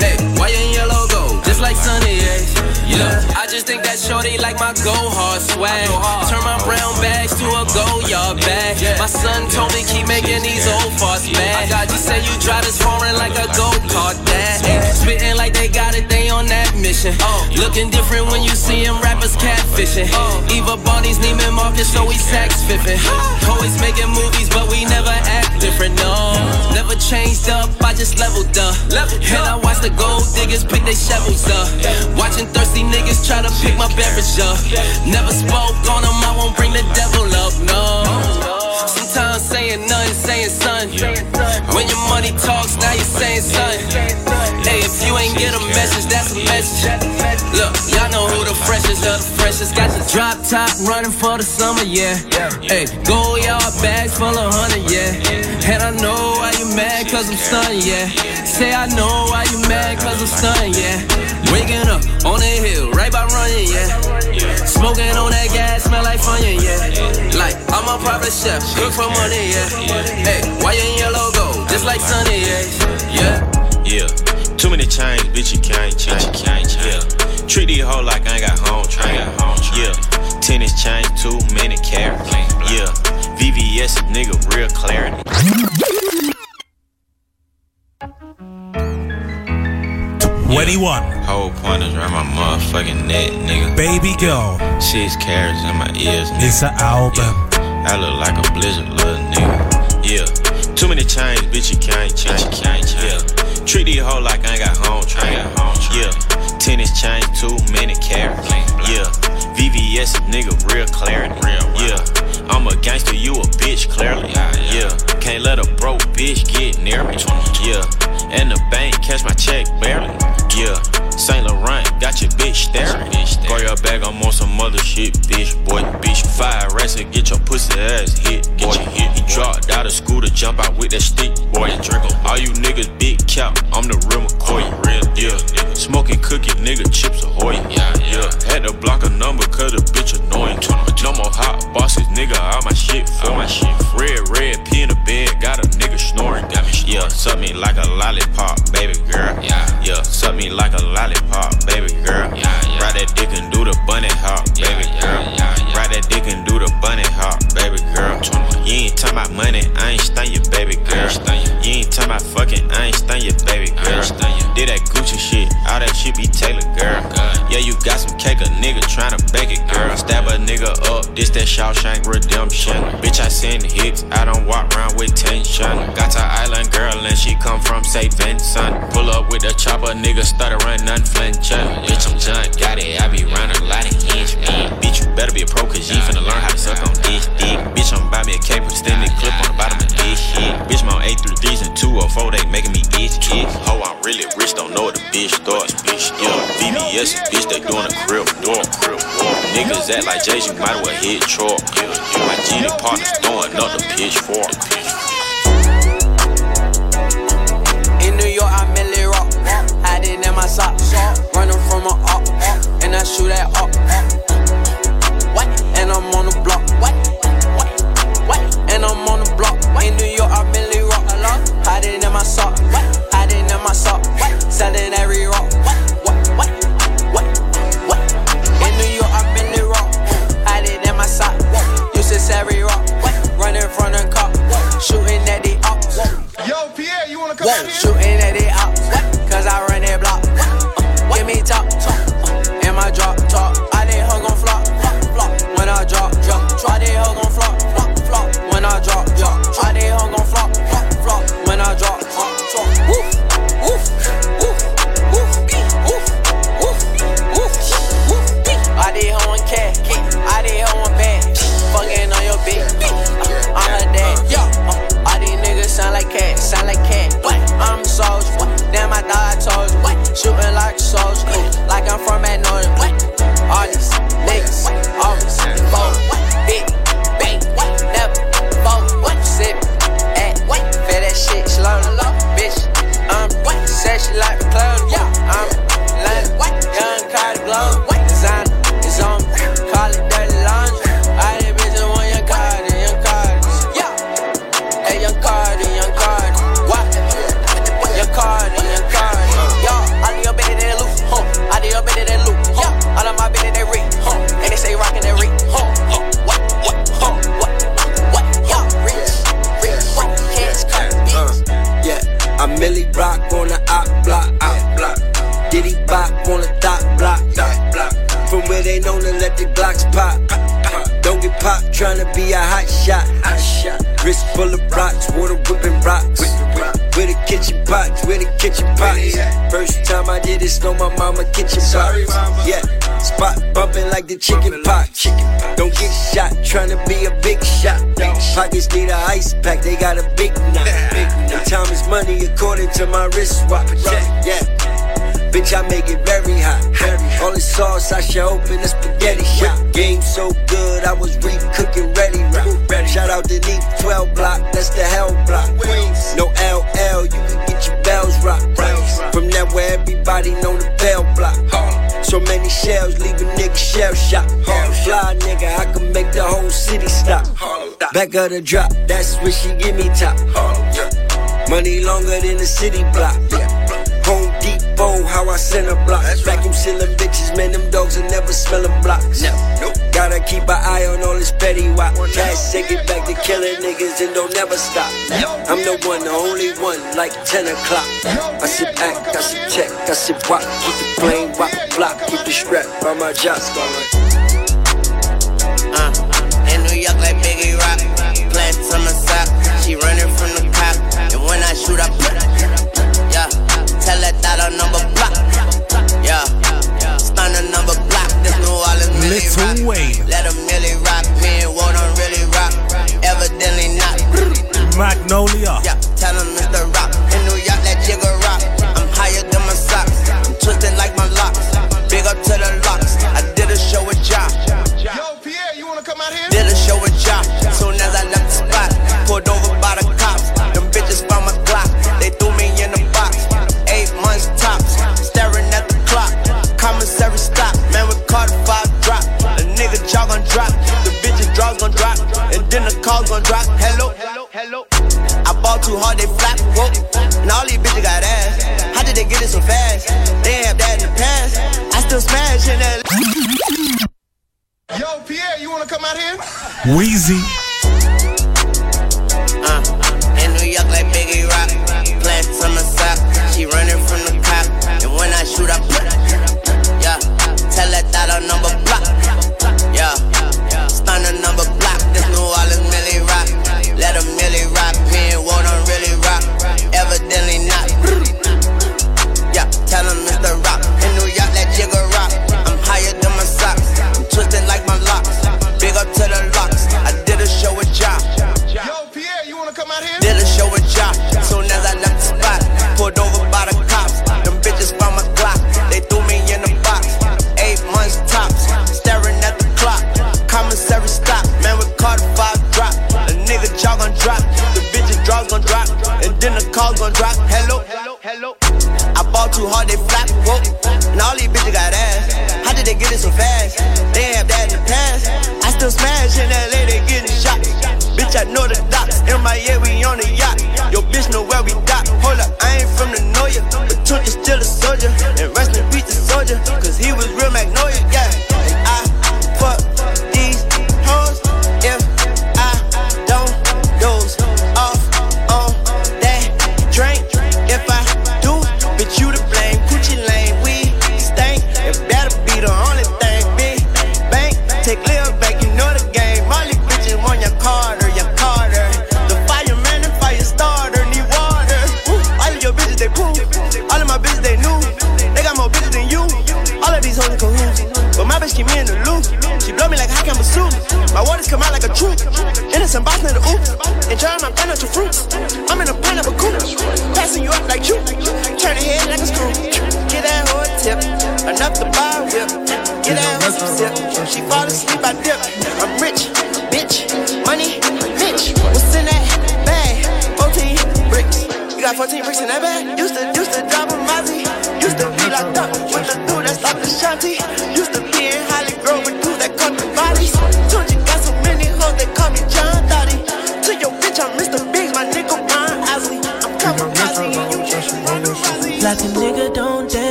Hey, white and yellow gold, just like Sunny, yeah. Yeah, I just think that shorty like my go hard swag. Turn my brown bags to a go yard bag. My son told me keep making these old farts mad. I You say you drive this foreign like a go kart dad. Spitting like they got it, they on that mission. Oh. Looking different when you see them rappers catfishing. Oh. Eva Bonnie's Neiman Marcus, so we sax fiffin'. Always making movies, but we never act different, no. Never changed up, I just leveled up. And I watch the gold diggers pick their shovels up. Watching thirsty niggas try to pick my beverage up. Never spoke on them, I won't bring the devil up, no. Sometimes saying nothing, saying son. When your money talks, now you're saying son. Hey, if you ain't get a message, that's a message. Look, y'all know who the freshest of the freshest. Got the drop top running for the summer, yeah. Hey, go yard bags full of honey, yeah. And I know why you mad, cause I'm stunned, yeah. Say I know why you mad, cause I'm stunned, yeah. Waking up on the hill, right by running, yeah. Smoking on that gas, smell like funyun, yeah. Like, I'm a private chef, cook for money, yeah. Hey, why you in yellow gold, just like Sunny, yeah. Yeah. Yeah. Too many chains, bitch, you can't change. Yeah. Treat these hoes like I ain't got home train. Yeah. Tennis chains, too many carats. Yeah. VVS, nigga, real clarity. 21. Whole point is around my motherfucking neck, nigga. Baby girl. Six carats in my ears, nigga. It's an album. I look like a blizzard, little nigga. Yeah. Too many chains, bitch, you can't change. Yeah. Treat these hoes like I ain't got home train. Yeah. Tennis chains, too many carats. Yeah. VVS, nigga, real clarity. Real yeah. I'm a gangster, you a bitch, clearly. Yeah. Can't let a broke bitch get near me. Yeah. And the bank catch my check barely. Yeah. Saint Laurent got your bitch staring. Throw your bag, I'm on some other shit, bitch, boy. Bitch, fire rats and get your pussy ass hit, boy. Hit. He dropped out of school to jump out with that stick, boy. All you niggas big cap, I'm the real McCoy. Real, yeah. Nigga. Smoking cookie, nigga, chips ahoy. Yeah, yeah. Had to block a number cause the bitch annoying. No more hot bosses, nigga, all my shit for my shit. Red, red, pee in the bed, got a nigga snoring. Got me yeah, suck me like a lollipop, baby girl. Yeah, yeah, suck me like a lollipop, baby girl. Yeah, yeah. Ride that dick and do the bunny hop, baby girl. Ride that dick and do the bunny hop, baby girl. You ain't talking about money, I ain't stun you, baby girl. You ain't talking about fucking, I ain't stun you, baby girl. Did that Gucci shit, all that shit be Taylor, girl. Yeah, you got some cake, a nigga tryna bake it, girl. Stab a nigga up, this that Shawshank redemption. Bitch, I send hits, I don't walk around with tension. Got to island girl and she come from St. Vincent. Pull up with the chopper, nigga stuttering, unflinching. Bitch, I'm done, got it, I be running a lot of inch. Bitch, you better be a pro, cause you finna learn how to suck on this dick. Bitch, I'm buy me a cape with a extended clip on the bottom of this shit. Bitch, my 833s and 204, they making me itch, itch. Ho, I'm really rich, don't know what the bitch starts, bitch. Yeah, VVS, bitch, they doing a crib door, crib door. Niggas act like Jay, you might as well hit truck. Yeah, yeah. My GD partners throwing up the pitchfork. In New York, I merely rock. Hiding in my socks. Running from a up. And I shoot at up. What? And I'm on the chicken pot. Don't get shot trying to be a big shot. Pockets need a ice pack, they got a big knife. Time is money according to my wristwatch. Yeah, yeah. Bitch, I make it very hot. All the sauce, I should open a spaghetti shop. Game so good, I was re-cooking ready rap. Shout out to the 12 block, that's the hell block. No LL, you can get your bells rocked. From that where everybody know the bell block. So many shells, leave a nigga shell shot. Harlem fly, nigga, I can make the whole city stop. Back of the drop, that's where she give me top. Money longer than the city block. Home Depot, how I send a block. Vacuum sealing bitches, man, them dogs will never smell them blocks. Gotta keep an eye on all this petty wop. Cash, take it back to killing niggas and don't never stop. I'm the one, the only one, like 10 o'clock. I sit back, I sit check, I sit watch, keep the flame rock flock, keep the strap by my jock. Uh, in New York like Biggie Rock, plants on the sock. She running from the cop, and when I shoot, I put. Yeah, tell her that number block. Yeah, stun number block. This New Orleans really rock. Let rock, really rock. Evidently not. Magnolia. Yeah.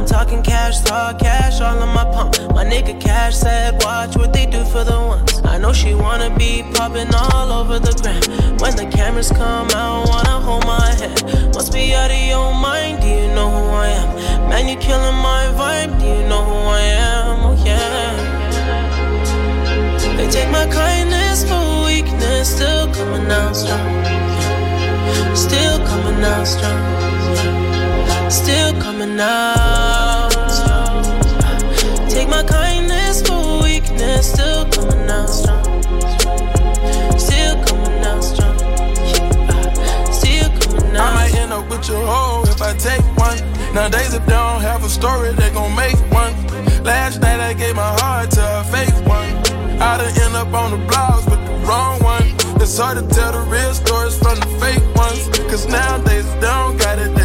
I'm talking cash, raw cash, all on my pump. My nigga Cash said, watch what they do for the ones. I know she wanna be popping all over the ground. When the cameras come out, wanna hold my hand. Must be out of your mind, do you know who I am? Man, you killing my vibe, do you know who I am? Oh yeah. They take my kindness for weakness, still coming out strong. Still coming out strong. Still coming out. Take my kindness for weakness, still coming out strong. Still coming out strong. Still coming out. I might end up with your hoe if I take one. Nowadays, if they don't have a story, they gon' make one. Last night, I gave my heart to a fake one. I done end up on the blogs with the wrong one. It's hard to tell the real stories from the fake ones. Cause nowadays, they don't got it,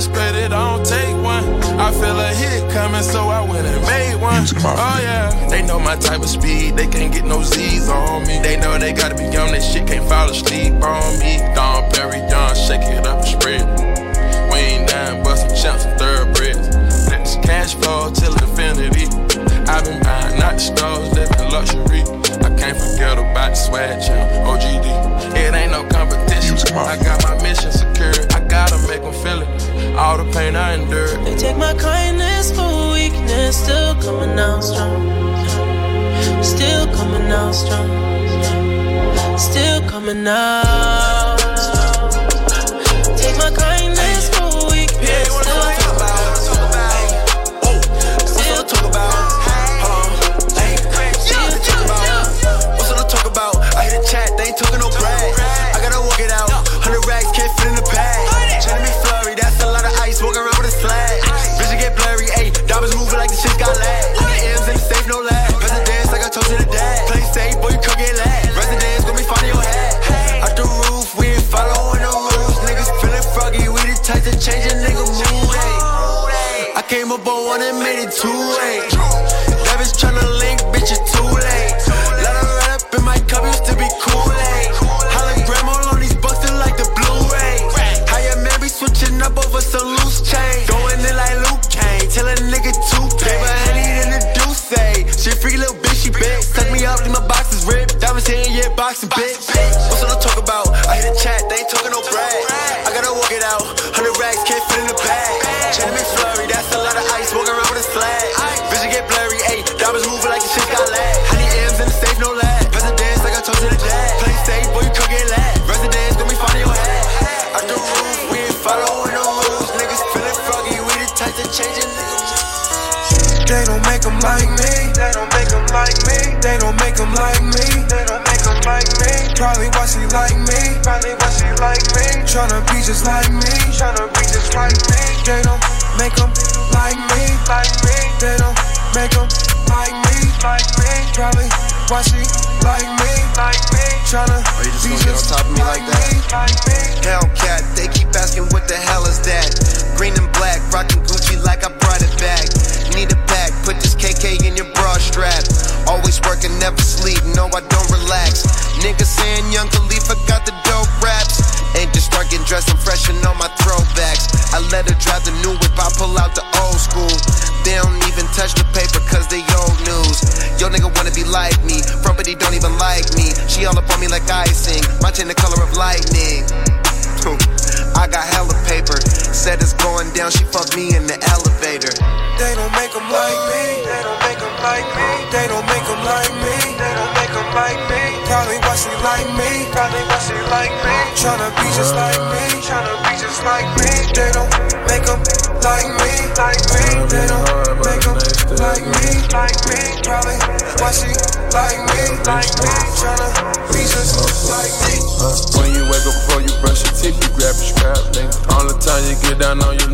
get frustrated, I don't take one. I feel a hit coming, so I went and made one. Oh yeah, they know my type of speed, they can't get no Z's on me. They know they gotta be on that shit, can't fall asleep on me. Don Perry, Young, shake it up and spread. We ain't down, but some champs and thoroughbreds. Let this cash flow till infinity. I've been buying not stores, living luxury. I can't forget about the swag champ, OGD. It ain't no competition. I got my mission secured. I gotta make them feel it. All the pain I endured. They take my kindness for weakness, still coming out strong. Still coming out strong. Still coming out came up on one and made it two, ayy. That bitch tryna link, bitch, it's too late. Let her run up in my cup, used to be Kool-Aid. Hologram all on these bucks, like the Blu-ray. How your man be switching up over some loose change. Going in like Luke Kane, tell a nigga to pay. But honey than the deuce say. She freaky little bitch, she big. Suck me up, leave my boxes ripped. Diamonds here, yeah, boxing bitch. Why she like me. Probably why she like me. Tryna be just like me. Tryna be just like me. They don't make them like me. Like me. They don't make them like me. Like me. Probably why she like me. Like me. Tryna Are you just be gonna get on just top of me like that? like me. Hellcat, they keep asking what the hell is that? Green and black, rocking Gucci like I brought it back. Your you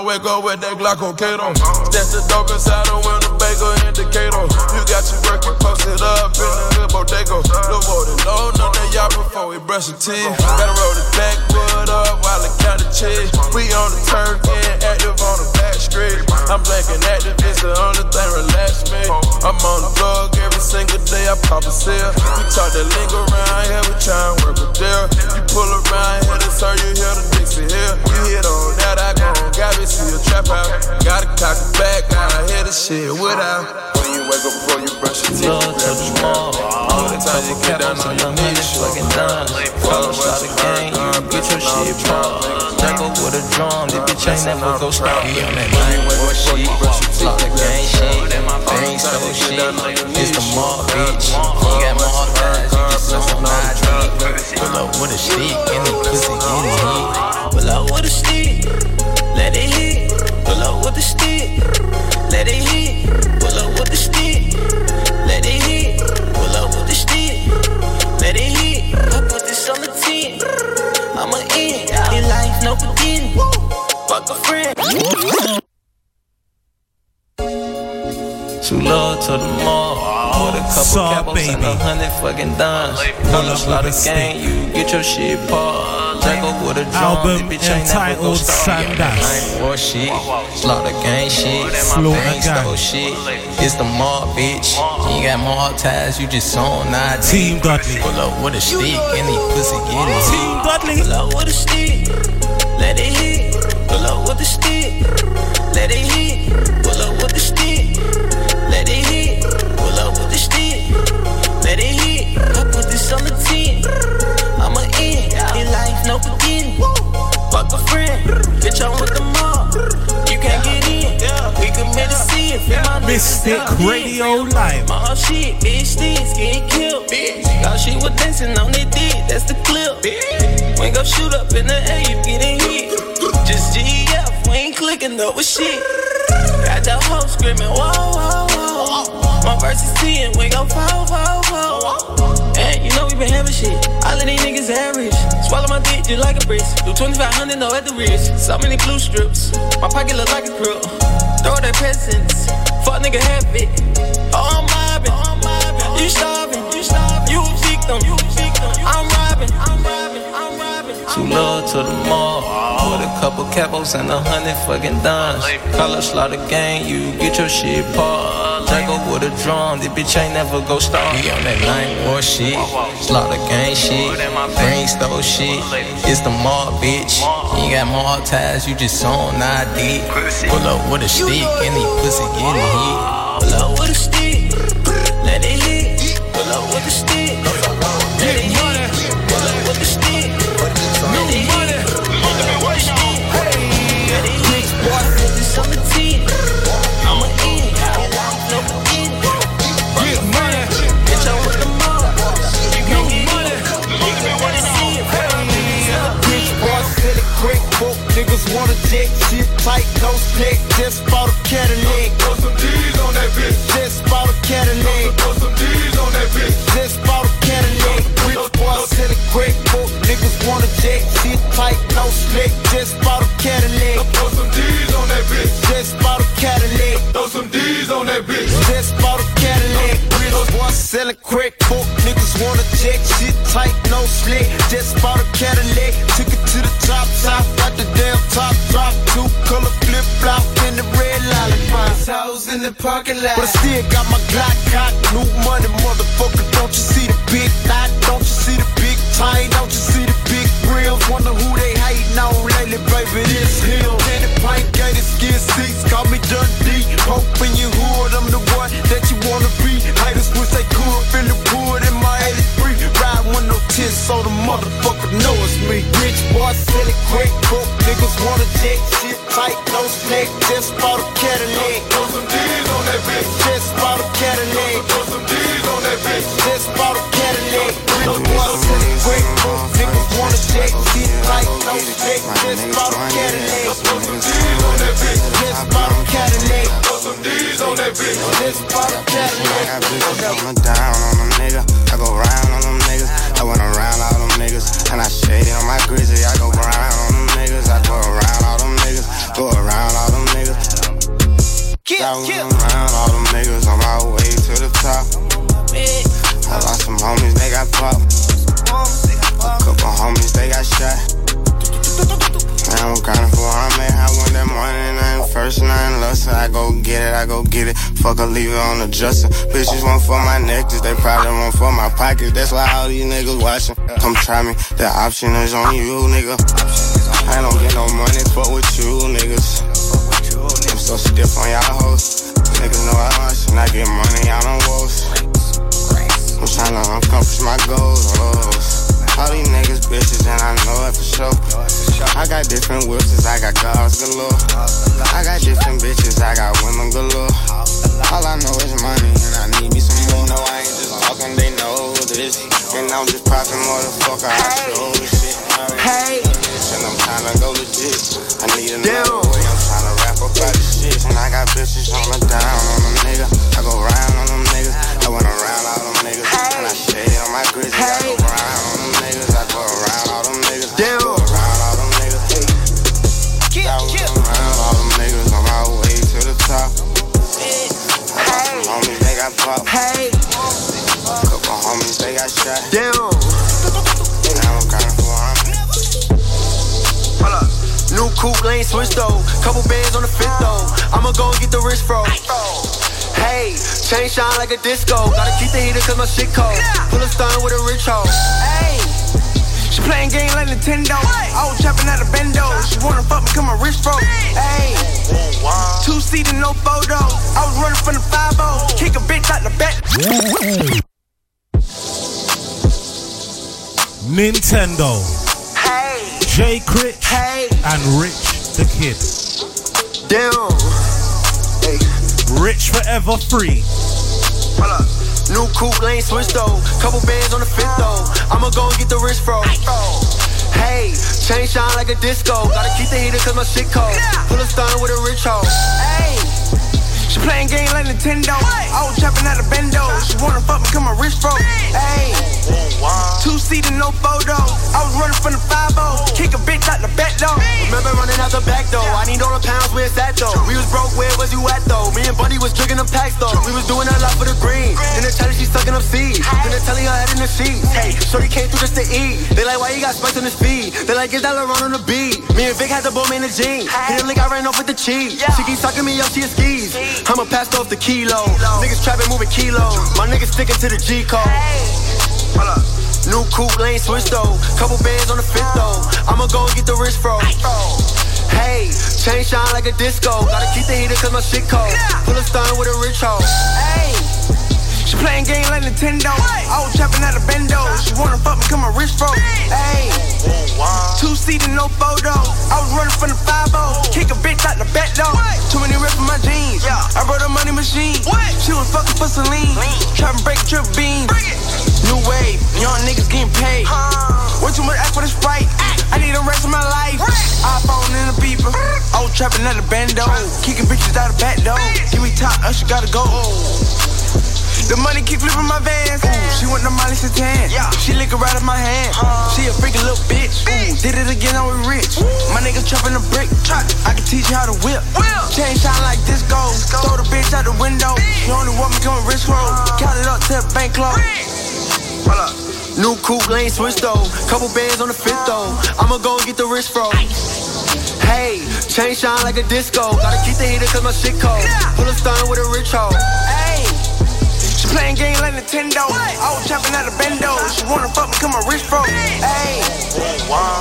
Wake up with that Glock on Kato. That's the dope inside the window, bagel indicator. You got your work, you posted up in the hood bodega. Look more than know none of y'all before we brush your teeth. Gotta roll the backwood up while I count the cheese. We on the turf, getting active on the back street. I'm blanking active, it's the only thing relax me. I'm on the drug every single day, I pop a seal. We talk that lingo around here, we try and work a deal. You pull around here, that's how you hear the Dixie Hill. You hit on that, I go on, got me see a trap out. Gotta cock it back, gotta hear the shit without. When you wake up before you brush your teeth, you grab your small. All the time you get down on your knees, fucking done. Follow shot the game, you get your shit pumped. Jack up with a drum, this bitch ain't never go stop me on that nine war shit. Slot the gang shit, bang so shit. It's the mob, bitch. You got more guys, you just on my dick. Pull up with a stick and the pussy get it hit. Pull up with a stick, let it hit. Pull up with the stick, let it hit. Pull up with the stick, let it hit. Pull up with the stick, let it hit. I put this on the 10. I'm a in, in life, no beginning. Fuck a friend. Too low to the mall. With a couple Saw, capos and a baby. hundred fucking dimes. Pull up with a gang, you get your shit. Jack up with a drum, Album bitch ain't never go entitled. Sandals. I ain't war shit, slaughter gang shit, Slaughter bang gang. shit. It's the mob, bitch. You got more ties, you just on nine. Team Dudley. Pull up with a stick these pussy get it. Team Dudley. Pull up with a stick, let it hit. Pull up with a stick, let it hit. No beginning. Fuck a friend, bitch, I'm with the mob. You can't get in, we committed sin. Feel my Mystic. Radio Live. My whole shit, bitch, things getting killed, bitch. Y'all she was dancing on their dick, that's the clip, bitch. When go shoot up in the air, you getting hit. Just GF, we ain't clicking up with shit. Got that hoe screaming, whoa, whoa, whoa. My verse is 10, we go fall, fall, fall. And you know we been having shit. All of these niggas average. Swallow my dick just like a brisk. Do 2500, no at the wrist. So many blue strips. My pocket look like a crook. Throw their presents. Fuck nigga have it. Oh, I'm mobbing. Starving. You low to the mall. With a couple capos and a hundred fucking dimes. Call up slaughter gang, you get your shit paused. Drago with a drum, this bitch ain't never go stop. He on that nine boy shit, slaughter gang shit, green stove shit. It's the mall, bitch. You got mall ties, you just on ID. Pull up with a stick these pussy getting hit. Pull up with a stick, let it hit. Pull up with a stick, jet, shit tight. Just bought a Cadillac. Throw some D's on that bitch. Just bought a Cadillac. Throw some D's on that bitch. Jet, shit tight, no split. Just bought a Cadillac. Throw some D's on that bitch. Just bought a Cadillac. Throw some D's on that bitch. Just bought a Cadillac. Rich boy, selling quick, book niggas wanna jet, shit tight, no slick. Just bought a Cadillac. Took it to the top, top, got the damn top drop. Two color flip flop in the red lollipop. House in the parking lot. But I still got my Glock cock. New money, motherfucker. Don't you see the big knot? Don't you see the big tie? Don't you see grills? Wonder who they hating on lately, baby. This hill. Candy pint gated skin seats. Call me Dundee. Hope in your hood. I'm the one that you wanna be. Haters wish they could. Feel the wood in my 83. Ride with no tits so the motherfucker know it's me. Rich boy, silly quick. Broke niggas wanna jet. Shit tight, no snack. Just bought a Cadillac. Shit tight, no snack. Just bought a Cadillac. Throw some D's on that bitch. Just bought a Cadillac. Throw some D's on that bitch. Just bought a Cadillac. I got bitches on down on it. Leave it on the dresser. Bitches want for my necklace, they probably want for my pockets. That's why all these niggas watching. Come try me, the option is on you, nigga. I don't get no money, fuck with you, niggas. I'm so stiff on y'all hoes. Niggas know I hustle, I get money out on woes. I'm tryna accomplish my goals. All these niggas bitches, and I know it for sure. I got different whips, I got cars galore. I got different bitches, I got women galore. All I know is money, and I need me some more. No, I ain't just talking, they know this. And I'm just popping, motherfucker, I show this shit. Hey. And I'm tryna go legit. I need another way, I'm tryna rap up all this shit. And I got bitches on the down on them niggas. I go round on them niggas. I went around all them niggas. And I shade on my grizzly. Got popped. Hey. Couple homies, they got shot. Damn. Now I'm grinding for Hold up. New coupe lane switched though. Couple bands on the fifth though. I'ma go and get the wrist fro. Hey, chain shine like a disco. Gotta keep the heater cause my shit cold. Pull a stun with a rich hoe. Hey. She playing game like Nintendo. I was trapping at a bendo. She wanna fuck me, come my wrist fro. Hey. Two seater, no photo. I was running from the 5 Kick a bitch out the back. Nintendo. Hey. Jay Critch Hey. and Rich the Kid. Damn. Hey. Rich forever free. Hold up. New coupe lane switch though. Couple bands on the fifth though. I'ma go and get the wrist fro. Hey, chain shine like a disco. Gotta keep the heater cause my shit cold. Pull a stun with a rich hoe. Hey. She playing game like Nintendo. I was trapping at a bendo. She wanna fuck me, come my wrist fro. Hey. Two seater, no photo. I was running from the 5 Kick a bitch out the back door. Remember running out the back door. I need all the pounds, where's that though? We was broke, where was you at though? Me and Buddy was drinking them packs though. We was doing a lot for the green. In the chat, she sucking up seeds. Then they telling her head in the sheets. Hey, shorty came through just to eat. They like, why you got spice on his feet? They like, is that LeBron on the beat? Me and Vic had the bowman in the jeans. Hit him like I ran off with the cheese. She keeps talking me up, she a skis. I'ma pass off the kilo. Niggas trapping, moving kilos. My niggas sticking to the G code. Hold up. New coupe lane switch though. Couple bands on the fifth though. I'ma go and get the wrist fro. Hey, chain shine like a disco. Gotta keep the heater cause my shit cold. Pull a stun with a rich hoe. Hey. She playing game like Nintendo. I was trapping at a bendo. She wanna fuck me, come my wrist froze. Hey, two seater, no photo. I was running from the 5 Kick a bitch out the back door. Too many rips in my jeans. I brought a money machine. She was fucking for Celine. Trapping break trip beans. New wave, young niggas getting paid. Way too much act for the sprite. I need the rest of my life. iPhone in the beeper. I was trapping at the bando. Kicking bitches out the back door. Give me top, Usher gotta go. The money keep flipping my vans. Ooh, she went to Molly Satan. Yeah. She lick right out my hand. She a freaking little bitch. Ooh, did it again, now we rich. My niggas chopping the brick. I can teach you how to whip. Chain shine like this disco. Throw the bitch out the window. She only want me coming wrist roll. Count it up to the bank close. Hold up. New coupe lane switch though. Couple bands on the fifth though. I'ma go and get the wrist fro. Hey, chain shine like a disco. Gotta keep the heater cause my shit cold. Pull a stun with a rich hoe. Hey. She playing game like Nintendo. I was trapping at a bendo. She wanna fuck me, come my wrist froze. Hey,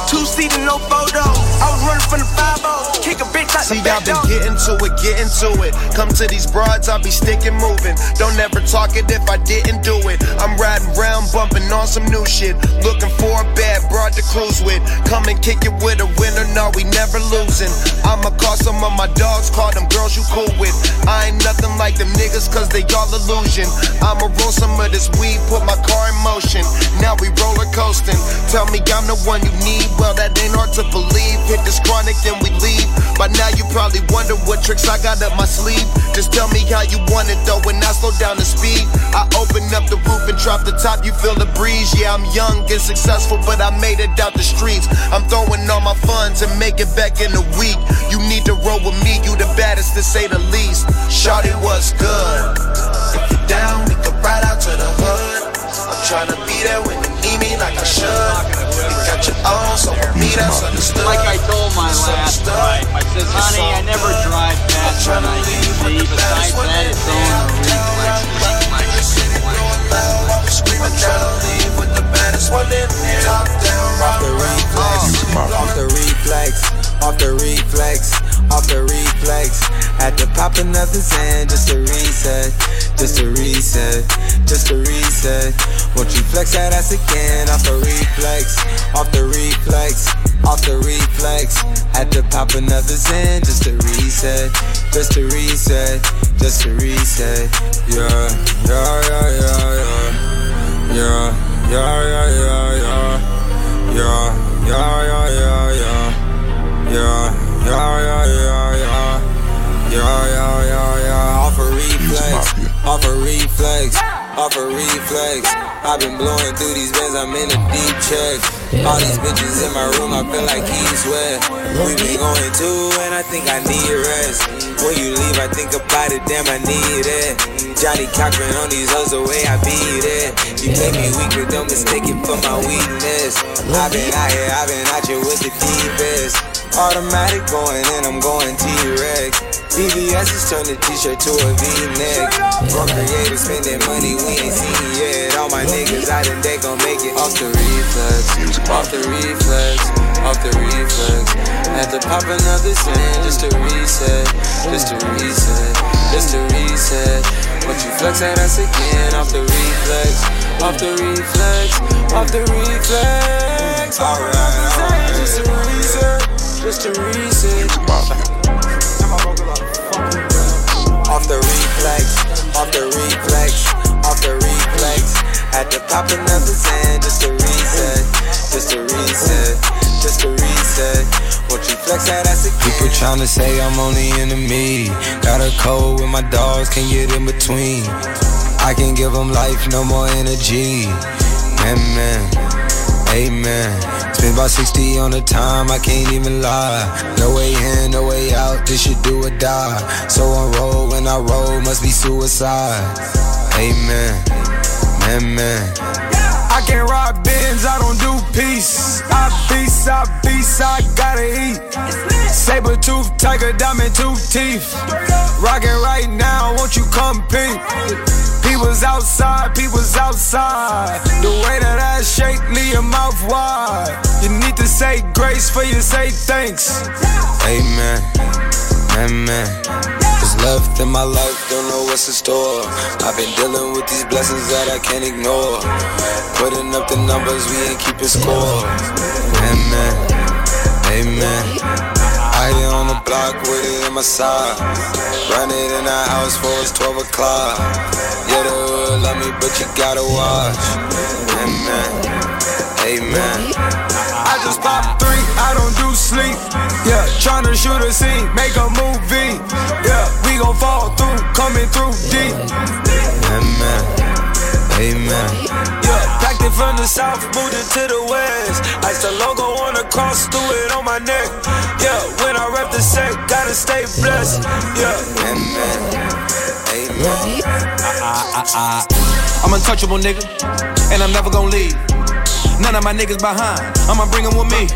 two seater, no photo. I was running from the 5 Kick a bitch out See, the y'all back been door. getting to it, getting to it. Come to these broads, I'll be sticking moving. Don't ever talk it if I didn't do it. I'm riding round, bumping on some new shit. Looking for a bad broad to cruise with. Come and kick it with a winner, no, we never losing. I'ma call some of my dogs, call them girls you cool with. I ain't nothing like them niggas, cause they all illusion. I'ma roll some of this weed, put my car in motion. Now we roller coasting. Tell me I'm the one you need, well, that ain't hard to believe. Hit this chronic, then we leave. By now you probably wonder what tricks I got up my sleeve. Just tell me how you want it though, when I slow down the speed. I open up the roof and drop the top, you feel the breeze. Yeah, I'm young and successful, but I made it out the streets. I'm throwing all my funds and make it back in a week. You need to roll with me, you the baddest to say the least. Shawty, what's good? If you down, we can ride out to the hood. I'm tryna be there when you need me like I should. You got your own, so for me that's understood. Like I told my last wife, I honey, I never drive fast when I see. Besides that, it's on the Screaming down, leave with the baddest one in here. Top down, Off the reflex, oh, off the reflex, off the reflex, off the reflex. Had to pop another Xan just to reset, just to reset, just to reset. Won't you flex that ass again? Off the reflex, off the reflex, off the reflex. Had to pop another Xan just to reset, just to reset, just to reset. Yeah, yeah, yeah, yeah, yeah. Yeah, yeah, yeah, yeah, yeah. Yeah, yeah, yeah, yeah, yeah. Yeah, yeah, yeah, yeah, yeah. Yeah, yeah, yeah, yeah. Off a reflex, off a reflex, off a reflex. I've been blowing through these bands, I'm in a deep check. All these bitches in my room, I feel like he's wet. We been going too, and I think I need rest. When you leave, I think about it, damn, I need it. Johnnie Cochran on these hoes, the way I beat it. You make me weak, but don't mistake it for my weakness. I've been out here, I've been out here with the deepest. Automatic going in, I'm going T-Rex. BBS has turned the t-shirt to a V-neck. For creators spending money we ain't seen yet. All my niggas out and they gon' make it off the reflex, off the reflex, off the reflex. Had to pop another sin just to reset, just to reset, just to reset. But you flex at us again off the reflex, off the reflex, off the reflex. Alright, alright. Just to reset, just to reset. Off the reflex, off the reflex, off the reflex. Had to pop another Xan just to reset, just to reset, just to reset. Won't you flex that ass? People tryna say I'm only in the media. Got a code with my dogs, can get in between. I can give them life, no more energy. Amen, amen. Spent about 60 on the time, I can't even lie. No way in, no way out, this should do or die. So I roll, when I roll, must be suicide. Amen. man. I can rob bins, I don't do peace. I beast, I beast, I gotta eat. Saber tooth, tiger, diamond tooth teeth. Rockin' right now, won't you come peep? People's outside, people's outside. The way that I shake, leave your mouth wide. You need to say grace for you say thanks. Amen. Amen. There's love in my life, don't know what's in store. I've been dealing with these blessings that I can't ignore. Putting up the numbers, we ain't keeping score. Amen. Amen. On the block with it in my side. Run it in the house for it's 12 o'clock. Yeah, the hood love me, but you gotta watch. Amen. Amen. I just pop three, I don't do sleep. Yeah, tryna shoot a scene, make a movie. Yeah, we gon' fall through, coming through deep. Amen. Amen. Yeah, packed it from the south, moved it to the west. Ice the logo on the cross, threw it on my neck. Set, gotta stay blessed. Yeah. Amen. Amen. I, I, I, I'm untouchable, nigga, and I'm never gonna leave. None of my niggas behind, I'ma bring them with me.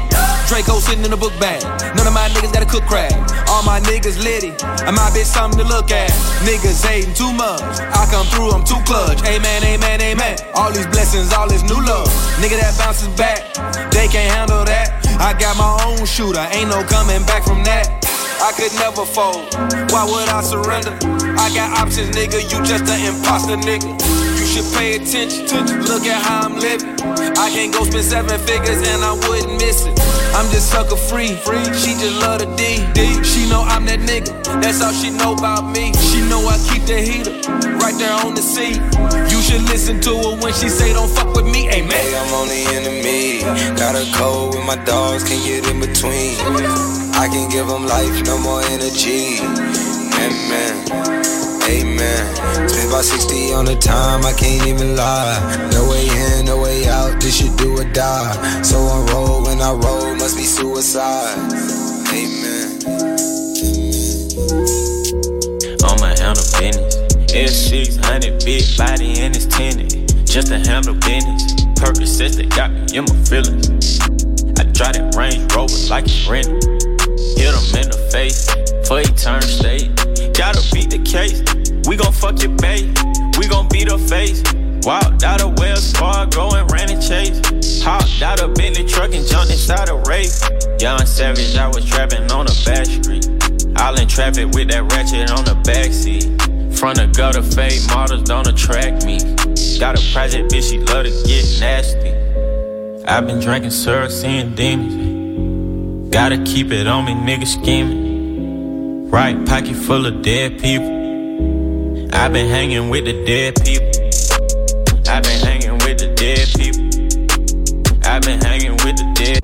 Draco sitting in the book bag. None of my niggas got a cook crab. All my niggas litty. I might be something to look at. Niggas hating too much. I come through, I'm too clutch. Amen, amen, amen. All these blessings, all this new love. Nigga that bounces back, they can't handle that. I got my own shooter, ain't no coming back from that. I could never fold. Why would I surrender? I got options, nigga. You just an imposter, nigga. Should pay attention. To look at how I'm living. I can't go spend seven figures and I wouldn't miss it. I'm just sucker free. She just love the D. She know I'm that nigga. That's all she know about me. She know I keep the heater right there on the seat. You should listen to her when she say don't fuck with me. Amen. Hey, I'm on the enemy. Got a code with my dogs, can't get in between. I can give them life, no more energy. Amen. Amen. Spent about 60 on the time, I can't even lie. No way in, no way out, this shit do or die. So I roll when I roll, must be suicide. Amen. I'ma handle business. S600, big body and it's tinted. Just to handle business. Purpose says they got me in my feelings. I drive that Range Rover like it's rented. Hit him in the face, for he turn state. Gotta beat the case. We gon' fuck your babe. We gon' beat her face. Walked out of Wells Fargo and ran and chased. Hopped out of Bentley truck and jumped inside a race. Young Savage, I was trapping on a back street. All in traffic with that ratchet on the backseat. Front of gutter fade models don't attract me. Got a project bitch, she love to get nasty. I've been drinking syrup, seeing demons. Gotta keep it on me, nigga scheming. Right pocket full of dead people. I've been hanging with the dead people. I've been hanging with the dead people. I've been hanging with the dead.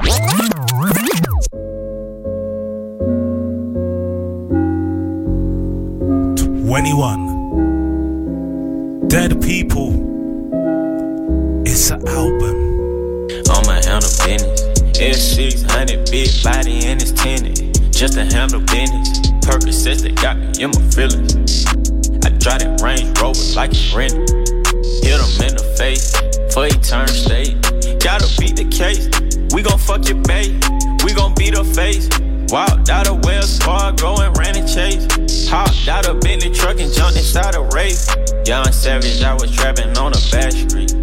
21. Dead People. It's an album. I'ma handle business. S600, big body and it's tinted. Just to handle business. Purpose says they got me in my feelings. I drive that Range Rover like it's rented. Hit him in the face, for he turn state. Gotta beat the case. We gon' fuck your babe. We gon' beat her face. Walked out of Wells Fargo and ran and chased. Hopped out of Bentley truck and jumped inside a race. Young Savage, I was trapping on a back street.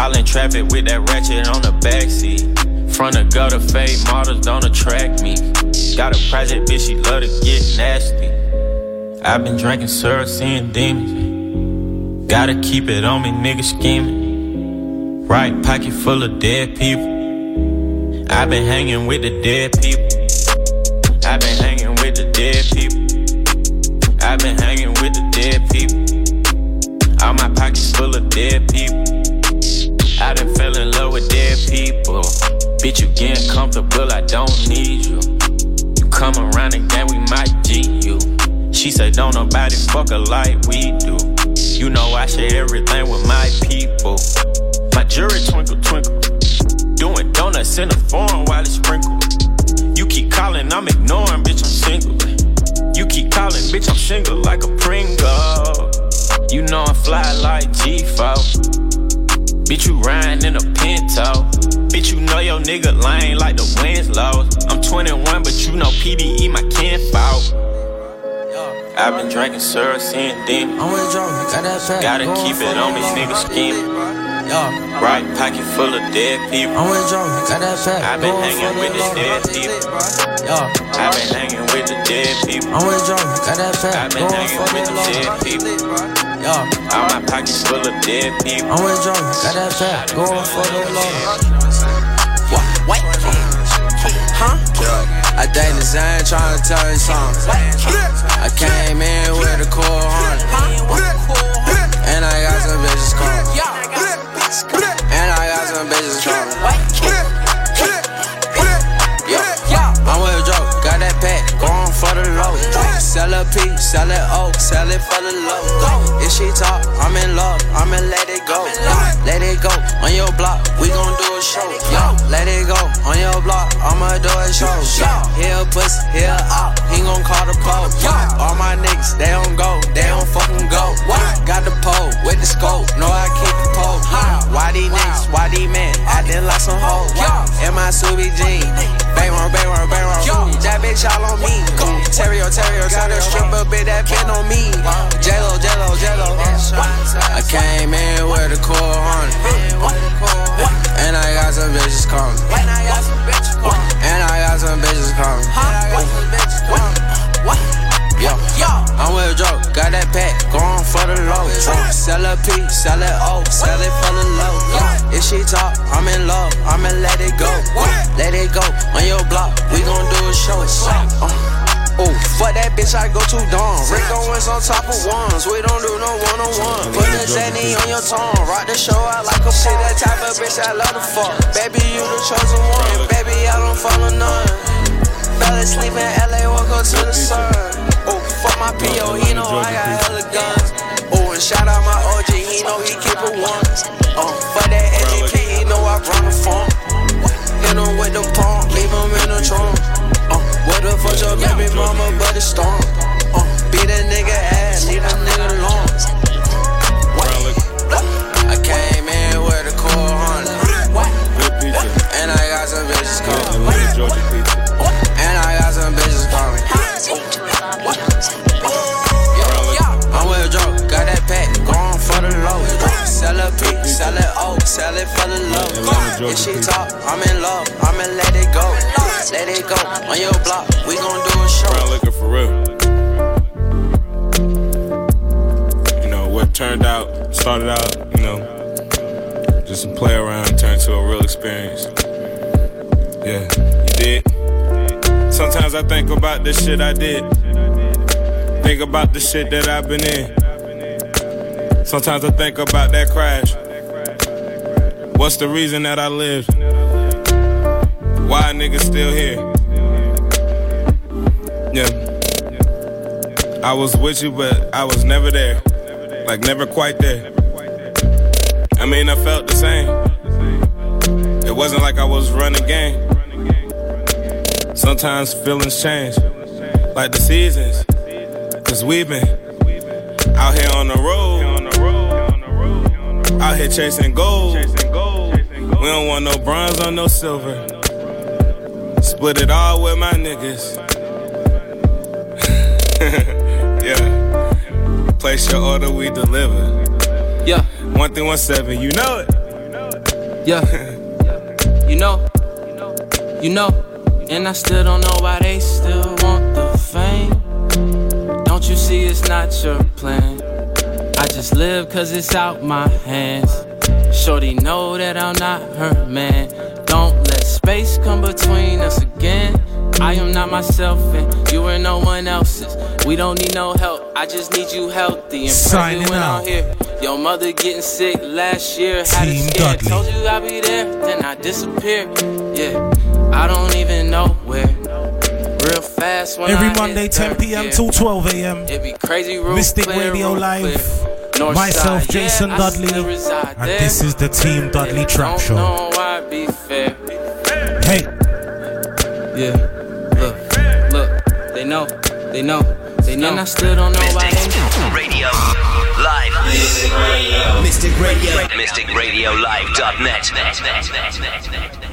All in traffic with that ratchet on the backseat. Front of gutter fade models don't attract me. Got a project bitch, she love to get nasty. I've been drinking syrup, seeing demons. Gotta keep it on me, nigga scheming. Right pocket full of dead people. I've been hanging with the dead people. I've been hanging with the dead people. I've been hanging with the dead people. All my pockets full of dead people. I done fell in love with dead people. Bitch, you getting comfortable, I don't need you. Come around again, we might G you. She say, don't nobody fuck her like we do. You know I share everything with my people. My jury twinkle twinkle. Doing donuts in the form while it's sprinkled. You keep calling, I'm ignoring, bitch, I'm single. You keep calling, bitch, I'm single like a Pringle. You know I'm fly like G-Fo. Bitch, you riding in a Pinto. Bitch, you know your nigga lame like the Winslows. I'm 21, but you know PDE my kinfolk. I've been drinking syrup since then. I'm with Joe, got that pack. Gotta keep it on me, nigga skinny. Right pocket full of dead people. I'm with Joe, got that pack. I've been hanging with the dead people. I've been hanging with the dead people. I'm with Joe, got that pack. I've been hanging with the dead people. All my pockets full of dead people. I'm with Joe, got that pack. Going for the Lord. What? Huh? I think the Zane trying to tell you something. I came in with a cool hundred. And I got some bitches coming. Sell a P, sell it oak, sell it for the low. If she talk, I'm in love, I'ma let it go. Let it go on your block, we gon' do a show. Yo, let it go on your block, I'ma do a show. Here a pussy, here up, he gon' call the pole. All my niggas, they don't go, they don't fucking go. Got the pole with the scope, know I keep the pole. Why these niggas, why these men acting like some hoes? In my Subi jean, bang on, bang on, bang on. That bitch all on me. Terrio, Terrio, got a stripper, bitch that pin on me. Jello, Jello, Jello. I came in with a cool hundred. Bitch, I go too dumb. Rick Owens on top of ones, we don't do no one on one. Put the Xanny on your tongue, rock the show out like a shit. That type of bitch I love to fuck. Baby, you the chosen one, baby, I don't follow none. Fell asleep in LA, woke up to the sun. Oh, fuck my PO, he know I got hella guns. Oh, and shout out my OG, he know he keep it one. Uh, oh, fuck that NGP, he know I run the phone. Hit him with the palm, leave him in the trunk. Uh, what the fuck your baby mama, but it's storm. Uh, beat a nigga ass, leave a nigga alone. I came in with a cool hundred. And I got some bitches calling. And I got some bitches calling. Sell a P, sell it O, sell it for the love. If she talk, I'm in love, I'ma let it go. Let it go on your block, we gon' do a show. Brown liquor for real. You know, what turned out, started out, you know, just a play around, turned to a real experience. Yeah, you did. Sometimes I think about the shit I did. Think about the shit that I've been in. Sometimes I think about that crash. What's the reason that I lived? Why a nigga still here? Yeah. I was with you, but I was never there. Like, never quite there. I mean, I felt the same. It wasn't like I was running game. Sometimes feelings change, like the seasons. Cause we've been out here on the road. Out here chasing gold. We don't want no bronze or no silver. Split it all with my niggas. yeah. Place your order, we deliver. Yeah. One thing, one seven, you know it. Yeah. you know. You know. And I still don't know why they still want the fame. Don't you see it's not your plan? I just live cause it's out my hands. Shorty know that I'm not her man. Don't let space come between us again. I am not myself and you are no one else's. We don't need no help. I just need you healthy and Signing when out. I'm here. Your mother getting sick last year. Had a Team scare. Dudley. Told you I'd be there, then I disappear. Yeah, I don't even know where. Real fast when Every I Monday, 10 p.m. gear. till 12 a.m. It be crazy real Mystic clear, Radio real Live. clear. North Myself, side, Jason yeah, Dudley, and there. this is the Team Dudley Trap Don't Show. know why be fair. Hey, Yeah, look, look, they know, they know, they know. And I still don't know why they Radio Live. Mystic Radio. Mystic Radio. MysticRadioLive.net.